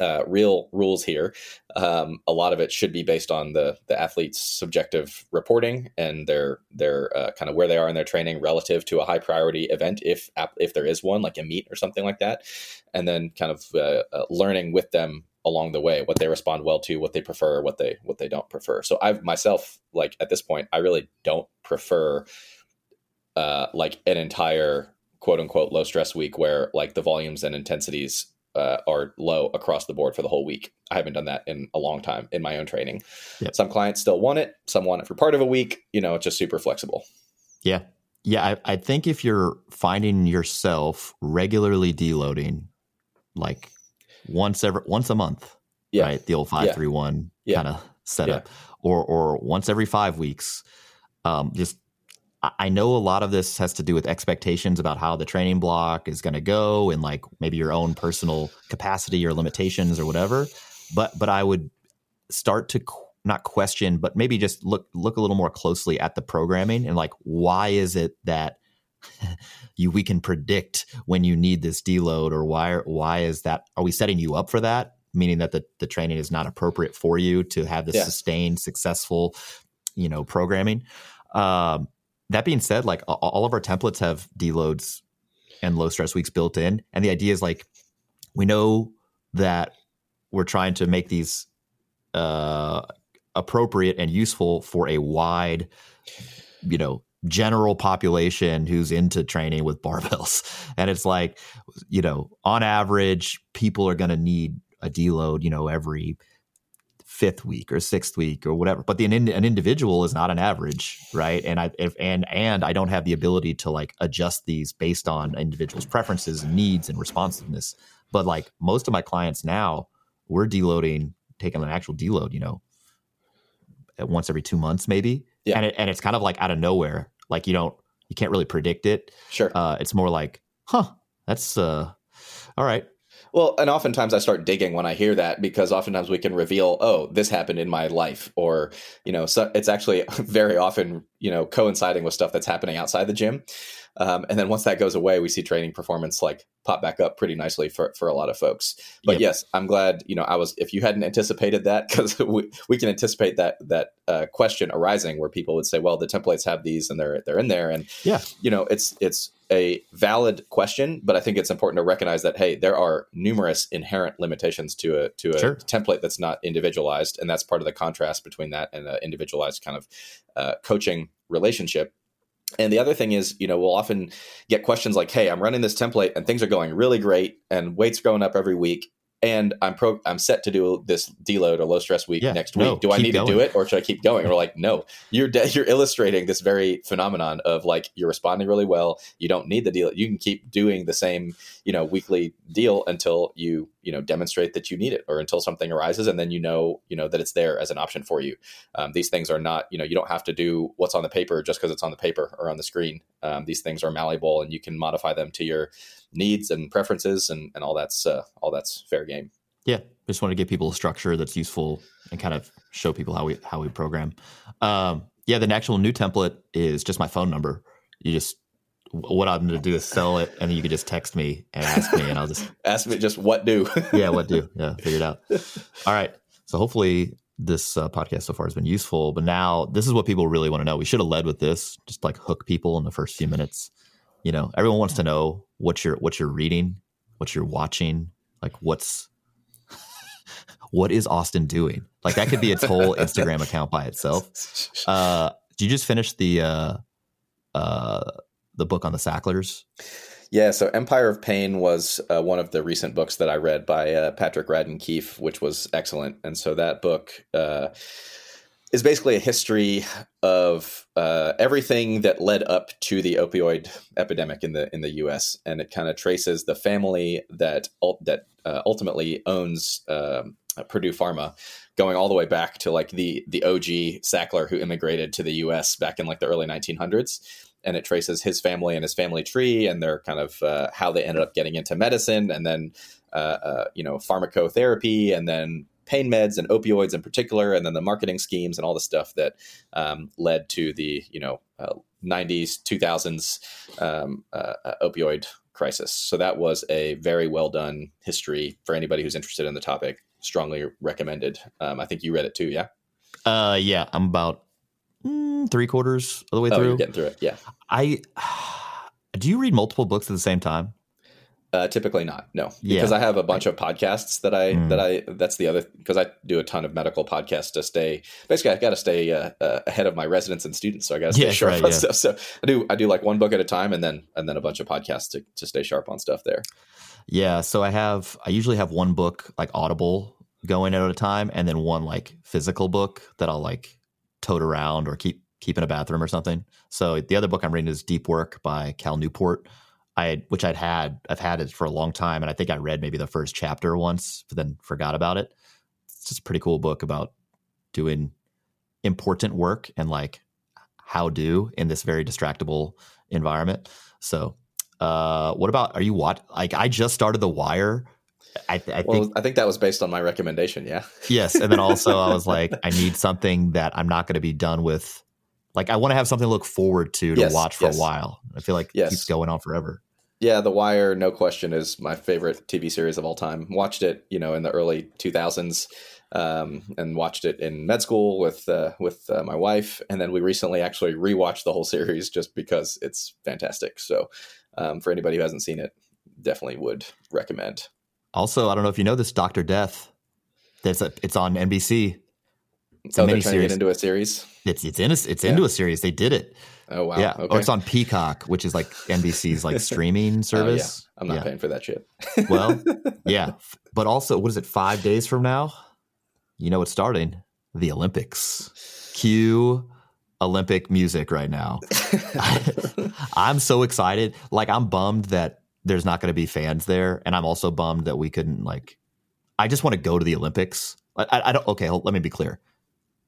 S2: uh, real rules here. Um, a lot of it should be based on the the athlete's subjective reporting and their their uh, kind of where they are in their training relative to a high priority event, if if there is one, like a meet or something like that, and then kind of uh, uh learning with them along the way what they respond well to, what they prefer, what they what they don't prefer. So I've myself like at this point, I really don't prefer uh, like an entire quote unquote low stress week where like the volumes and intensities uh, are low across the board for the whole week. I haven't done that in a long time in my own training. Yep. Some clients still want it, some want it for part of a week. You know, it's just super flexible.
S1: Yeah. Yeah. I, I think if you're finding yourself regularly deloading, like once every once a month, yeah. right? The old five three one yeah. kind of setup, or or once every five weeks. Um, just I know a lot of this has to do with expectations about how the training block is going to go and like maybe your own personal capacity or limitations or whatever. But but I would start to qu- not question, but maybe just look look a little more closely at the programming and like why is it that <laughs> you we can predict when you need this deload or why why is that are we setting you up for that meaning that the, the training is not appropriate for you to have this yeah. sustained successful you know programming um, that being said, like all of our templates have deloads and low stress weeks built in, and the idea is like we know that we're trying to make these uh, appropriate and useful for a wide, you know, general population who's into training with barbells. <laughs> And it's like, you know, on average, people are going to need a deload, you know, every fifth week or sixth week or whatever. But the, an, an individual is not an average, right? And I if, and and I don't have the ability to like adjust these based on individuals' preferences and needs and responsiveness. But like most of my clients now, we're deloading, taking an actual deload, you know, at once every two months maybe. Yeah. And it, and it's kind of like out of nowhere. Like you don't you can't really predict it.
S2: Sure.
S1: Uh, it's more like, huh, that's uh, all right.
S2: Well, and oftentimes I start digging when I hear that because oftentimes we can reveal, oh, this happened in my life, or you know, so it's actually <laughs> very often you know coinciding with stuff that's happening outside the gym. Um, and then once that goes away, we see training performance like pop back up pretty nicely for, for a lot of folks. But yep. yes, I'm glad, you know, I was, if you hadn't anticipated that, <laughs> because we, we can anticipate that, that uh, question arising where people would say, well, the templates have these and they're, they're in there. And,
S1: yeah,
S2: you know, it's, it's a valid question, but I think it's important to recognize that, hey, there are numerous inherent limitations to a, to a sure. template that's not individualized. And that's part of the contrast between that and an individualized kind of uh, coaching relationship and the other thing is, you know, we'll often get questions like, "Hey, I'm running this template and things are going really great and weight's going up every week and I'm pro I'm set to do this deload or low stress week yeah, next week. No, do I need going. to do it or should I keep going? We're like, no, you're de- you're illustrating this very phenomenon of like you're responding really well. You don't need the deal. You can keep doing the same, you know, weekly deal until you you know demonstrate that you need it or until something arises and then you know you know that it's there as an option for you. Um, these things are not you know you don't have to do what's on the paper just because it's on the paper or on the screen. Um, these things are malleable and you can modify them to your needs and preferences and, and all that's uh, all that's fair game.
S1: Yeah, just want to give people a structure that's useful and kind of show people how we how we program. Um, yeah, the actual new template is just my phone number. You just what I'm going to do is sell it, and then you can just text me and ask me, and I'll just <laughs>
S2: ask me just what do. <laughs>
S1: yeah, what do? Yeah, figure it out. <laughs> All right. So hopefully this uh, podcast so far has been useful. But now this is what people really want to know. We should have led with this, just like hook people in the first few minutes. You know, everyone wants to know what you're what you're reading, what you're watching, like what's what is Austin doing? Like that could be its whole <laughs> Instagram account by itself. <laughs> Uh, did you just finish the uh, uh, the book on the Sacklers?
S2: Yeah, so Empire of Pain was uh, one of the recent books that I read by uh, Patrick Radden Keefe, which was excellent. And so that book uh, is basically a history of uh, everything that led up to the opioid epidemic in the in the U.S. and it kind of traces the family that that uh, ultimately owns um, Purdue Pharma, going all the way back to like the the OG Sackler who immigrated to the U.S. back in like the early 1900s. And it traces his family and his family tree, and their kind of uh, how they ended up getting into medicine, and then uh, uh, you know pharmacotherapy, and then pain meds and opioids in particular, and then the marketing schemes and all the stuff that um, led to the you know uh, 90s 2000s um, uh, uh, opioid crisis. So that was a very well done history for anybody who's interested in the topic. Strongly recommended. Um, I think you read it too, yeah.
S1: Uh, yeah, I'm about mm, three quarters of the way
S2: oh,
S1: through.
S2: Getting through it, yeah.
S1: I <sighs> do you read multiple books at the same time?
S2: Uh, typically not, no, because yeah. I have a bunch of podcasts that I mm. that I that's the other because I do a ton of medical podcasts to stay. Basically, I got to stay uh, uh, ahead of my residents and students, so I got to stay yeah, sharp right, on yeah. stuff. So I do I do like one book at a time, and then and then a bunch of podcasts to to stay sharp on stuff there.
S1: Yeah, so I have I usually have one book like Audible going at a time, and then one like physical book that I'll like tote around or keep keep in a bathroom or something. So the other book I'm reading is Deep Work by Cal Newport I which I'd had, I've had it for a long time, and I think I read maybe the first chapter once, but then forgot about it. It's just a pretty cool book about doing important work and like how do in this very distractible environment. So, uh, what about are you what? Like, I just started The Wire. I, I well, think
S2: I think that was based on my recommendation. Yeah. <laughs>
S1: yes, and then also I was like, I need something that I'm not going to be done with. Like, I want to have something to look forward to to yes, watch for yes. a while. I feel like yes. it keeps going on forever.
S2: Yeah, The Wire, no question, is my favorite TV series of all time. Watched it, you know, in the early 2000s, um, and watched it in med school with uh, with uh, my wife, and then we recently actually rewatched the whole series just because it's fantastic. So, um, for anybody who hasn't seen it, definitely would recommend.
S1: Also, I don't know if you know this, Doctor Death. There's a, it's on NBC.
S2: It's a oh, they're trying to get into a series.
S1: It's it's in a, it's yeah. into a series. They did it.
S2: Oh wow!
S1: Yeah, oh, okay. or it's on Peacock, which is like NBC's like <laughs> streaming service.
S2: Oh, yeah. I'm not yeah. paying for that shit. <laughs>
S1: well, <laughs> yeah, but also, what is it? Five days from now, you know, it's starting the Olympics. Cue Olympic music right now. I'm so excited. Like, I'm bummed that there's not going to be fans there, and I'm also bummed that we couldn't like. I just want to go to the Olympics. I, I, I don't. Okay, hold, let me be clear.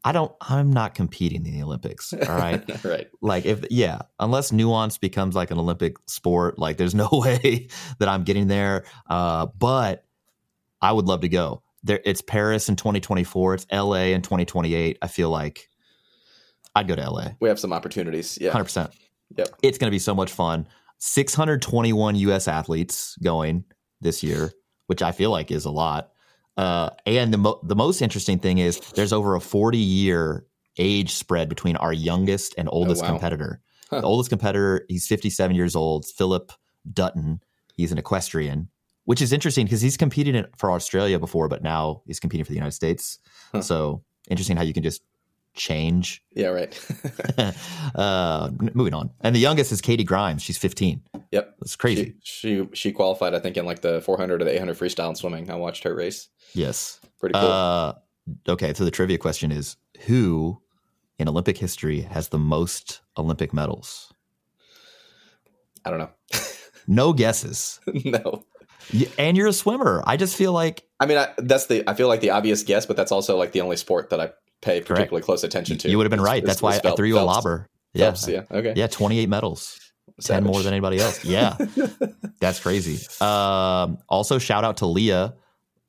S1: I don't I'm not competing in the Olympics. <laughs> All right.
S2: right.
S1: Like if yeah, unless nuance becomes like an Olympic sport, like there's no <laughs> way that I'm getting there. Uh, but I would love to go. There it's Paris in 2024, it's LA in 2028. I feel like I'd go to LA.
S2: We have some opportunities. Yeah.
S1: 100%.
S2: Yep.
S1: It's going to be so much fun. 621 US athletes going this year, which I feel like is a lot. Uh, and the mo- the most interesting thing is there's over a 40 year age spread between our youngest and oldest oh, wow. competitor. Huh. The oldest competitor, he's 57 years old, Philip Dutton. He's an equestrian, which is interesting because he's competed for Australia before, but now he's competing for the United States. Huh. So interesting how you can just change.
S2: Yeah, right. <laughs> <laughs>
S1: uh, moving on, and the youngest is Katie Grimes. She's 15.
S2: Yep,
S1: That's crazy.
S2: She, she, she qualified, I think, in like the 400 or the 800 freestyle swimming. I watched her race.
S1: Yes,
S2: pretty cool. Uh,
S1: okay, so the trivia question is: Who in Olympic history has the most Olympic medals?
S2: I don't know. <laughs>
S1: no guesses.
S2: no.
S1: And you're a swimmer. I just feel like
S2: I mean, I, that's the I feel like the obvious guess, but that's also like the only sport that I pay particularly Correct. close attention to.
S1: You would have been right. That's why I threw you a lobber.
S2: Yeah. Phelps, yeah. Okay.
S1: Yeah. 28 medals. Savage. 10 more than anybody else. Yeah. <laughs> That's crazy. Um, also, shout out to Leah.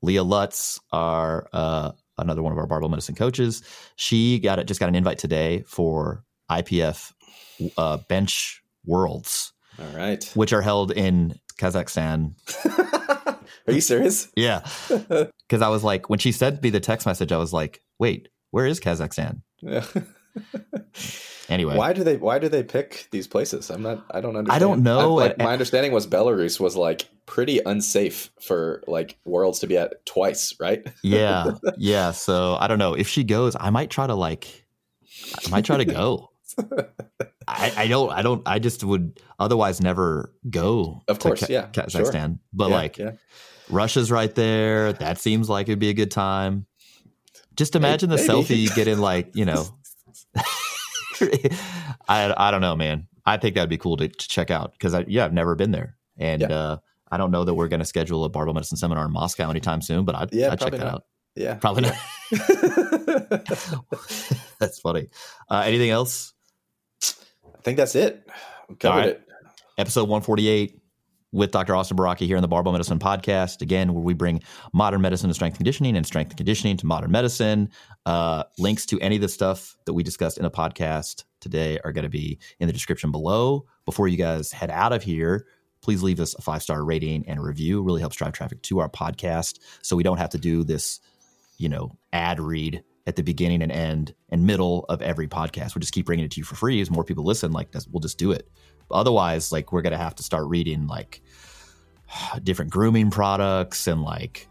S1: Leah Lutz, our uh, another one of our barbell medicine coaches. She got it. Just got an invite today for IPF uh, bench worlds.
S2: All right.
S1: Which are held in Kazakhstan. <laughs>
S2: are you serious?
S1: yeah. <laughs> Because I was like, when she sent me the text message, I was like, wait, where is Kazakhstan? Yeah. Anyway,
S2: why do they why do they pick these places? I'm not. I don't understand.
S1: I don't know.
S2: like, my understanding was Belarus was like pretty unsafe for like worlds to be at twice, right? <laughs>
S1: yeah, yeah. So I don't know if she goes. I might try to like. I might try to go. <laughs> I, I, don't. I don't. I just would otherwise never go.
S2: Of course, Ka-
S1: yeah, Kazakhstan. Sure. But
S2: yeah,
S1: like,
S2: yeah.
S1: Russia's right there. That seems like it'd be a good time. Just imagine Maybe. the selfie getting like, you know, <laughs> <laughs> I, I don't know, man. I think that'd be cool to, to check out because I, yeah, I've never been there. And, yeah. uh, I don't know that we're going to schedule a barbell medicine seminar in Moscow anytime soon, but I'd,
S2: yeah,
S1: I'd check that
S2: not.
S1: out.
S2: Yeah.
S1: Probably
S2: yeah.
S1: not. <laughs> <laughs> that's funny. Uh, anything else?
S2: I think that's it. Covered right. it.
S1: Episode 148 with Dr. Austin Baraki here on the Barbell Medicine Podcast. Again, where we bring modern medicine to strength conditioning and strength conditioning to modern medicine. Uh, links to any of the stuff that we discussed in the podcast today are going to be in the description below. Before you guys head out of here, please leave us a five star rating and review. It really helps drive traffic to our podcast so we don't have to do this, you know, ad read at the beginning and end and middle of every podcast. We'll just keep bringing it to you for free as more people listen. Like, we'll just do it. Otherwise, like we're gonna have to start reading like <sighs> different grooming products and like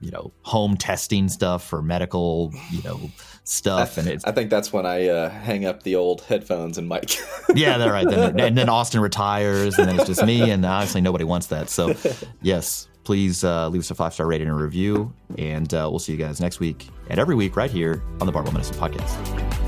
S1: you know home testing stuff for medical you know stuff and it's
S2: i think that's when i uh, hang up the old headphones and mic. <laughs>
S1: Yeah that's right. Then, and then austin retires and then it's just me <laughs> and honestly nobody wants that. So yes please uh, leave us a five star rating and review and uh, we'll see you guys next week and every week right here on the barbell medicine podcast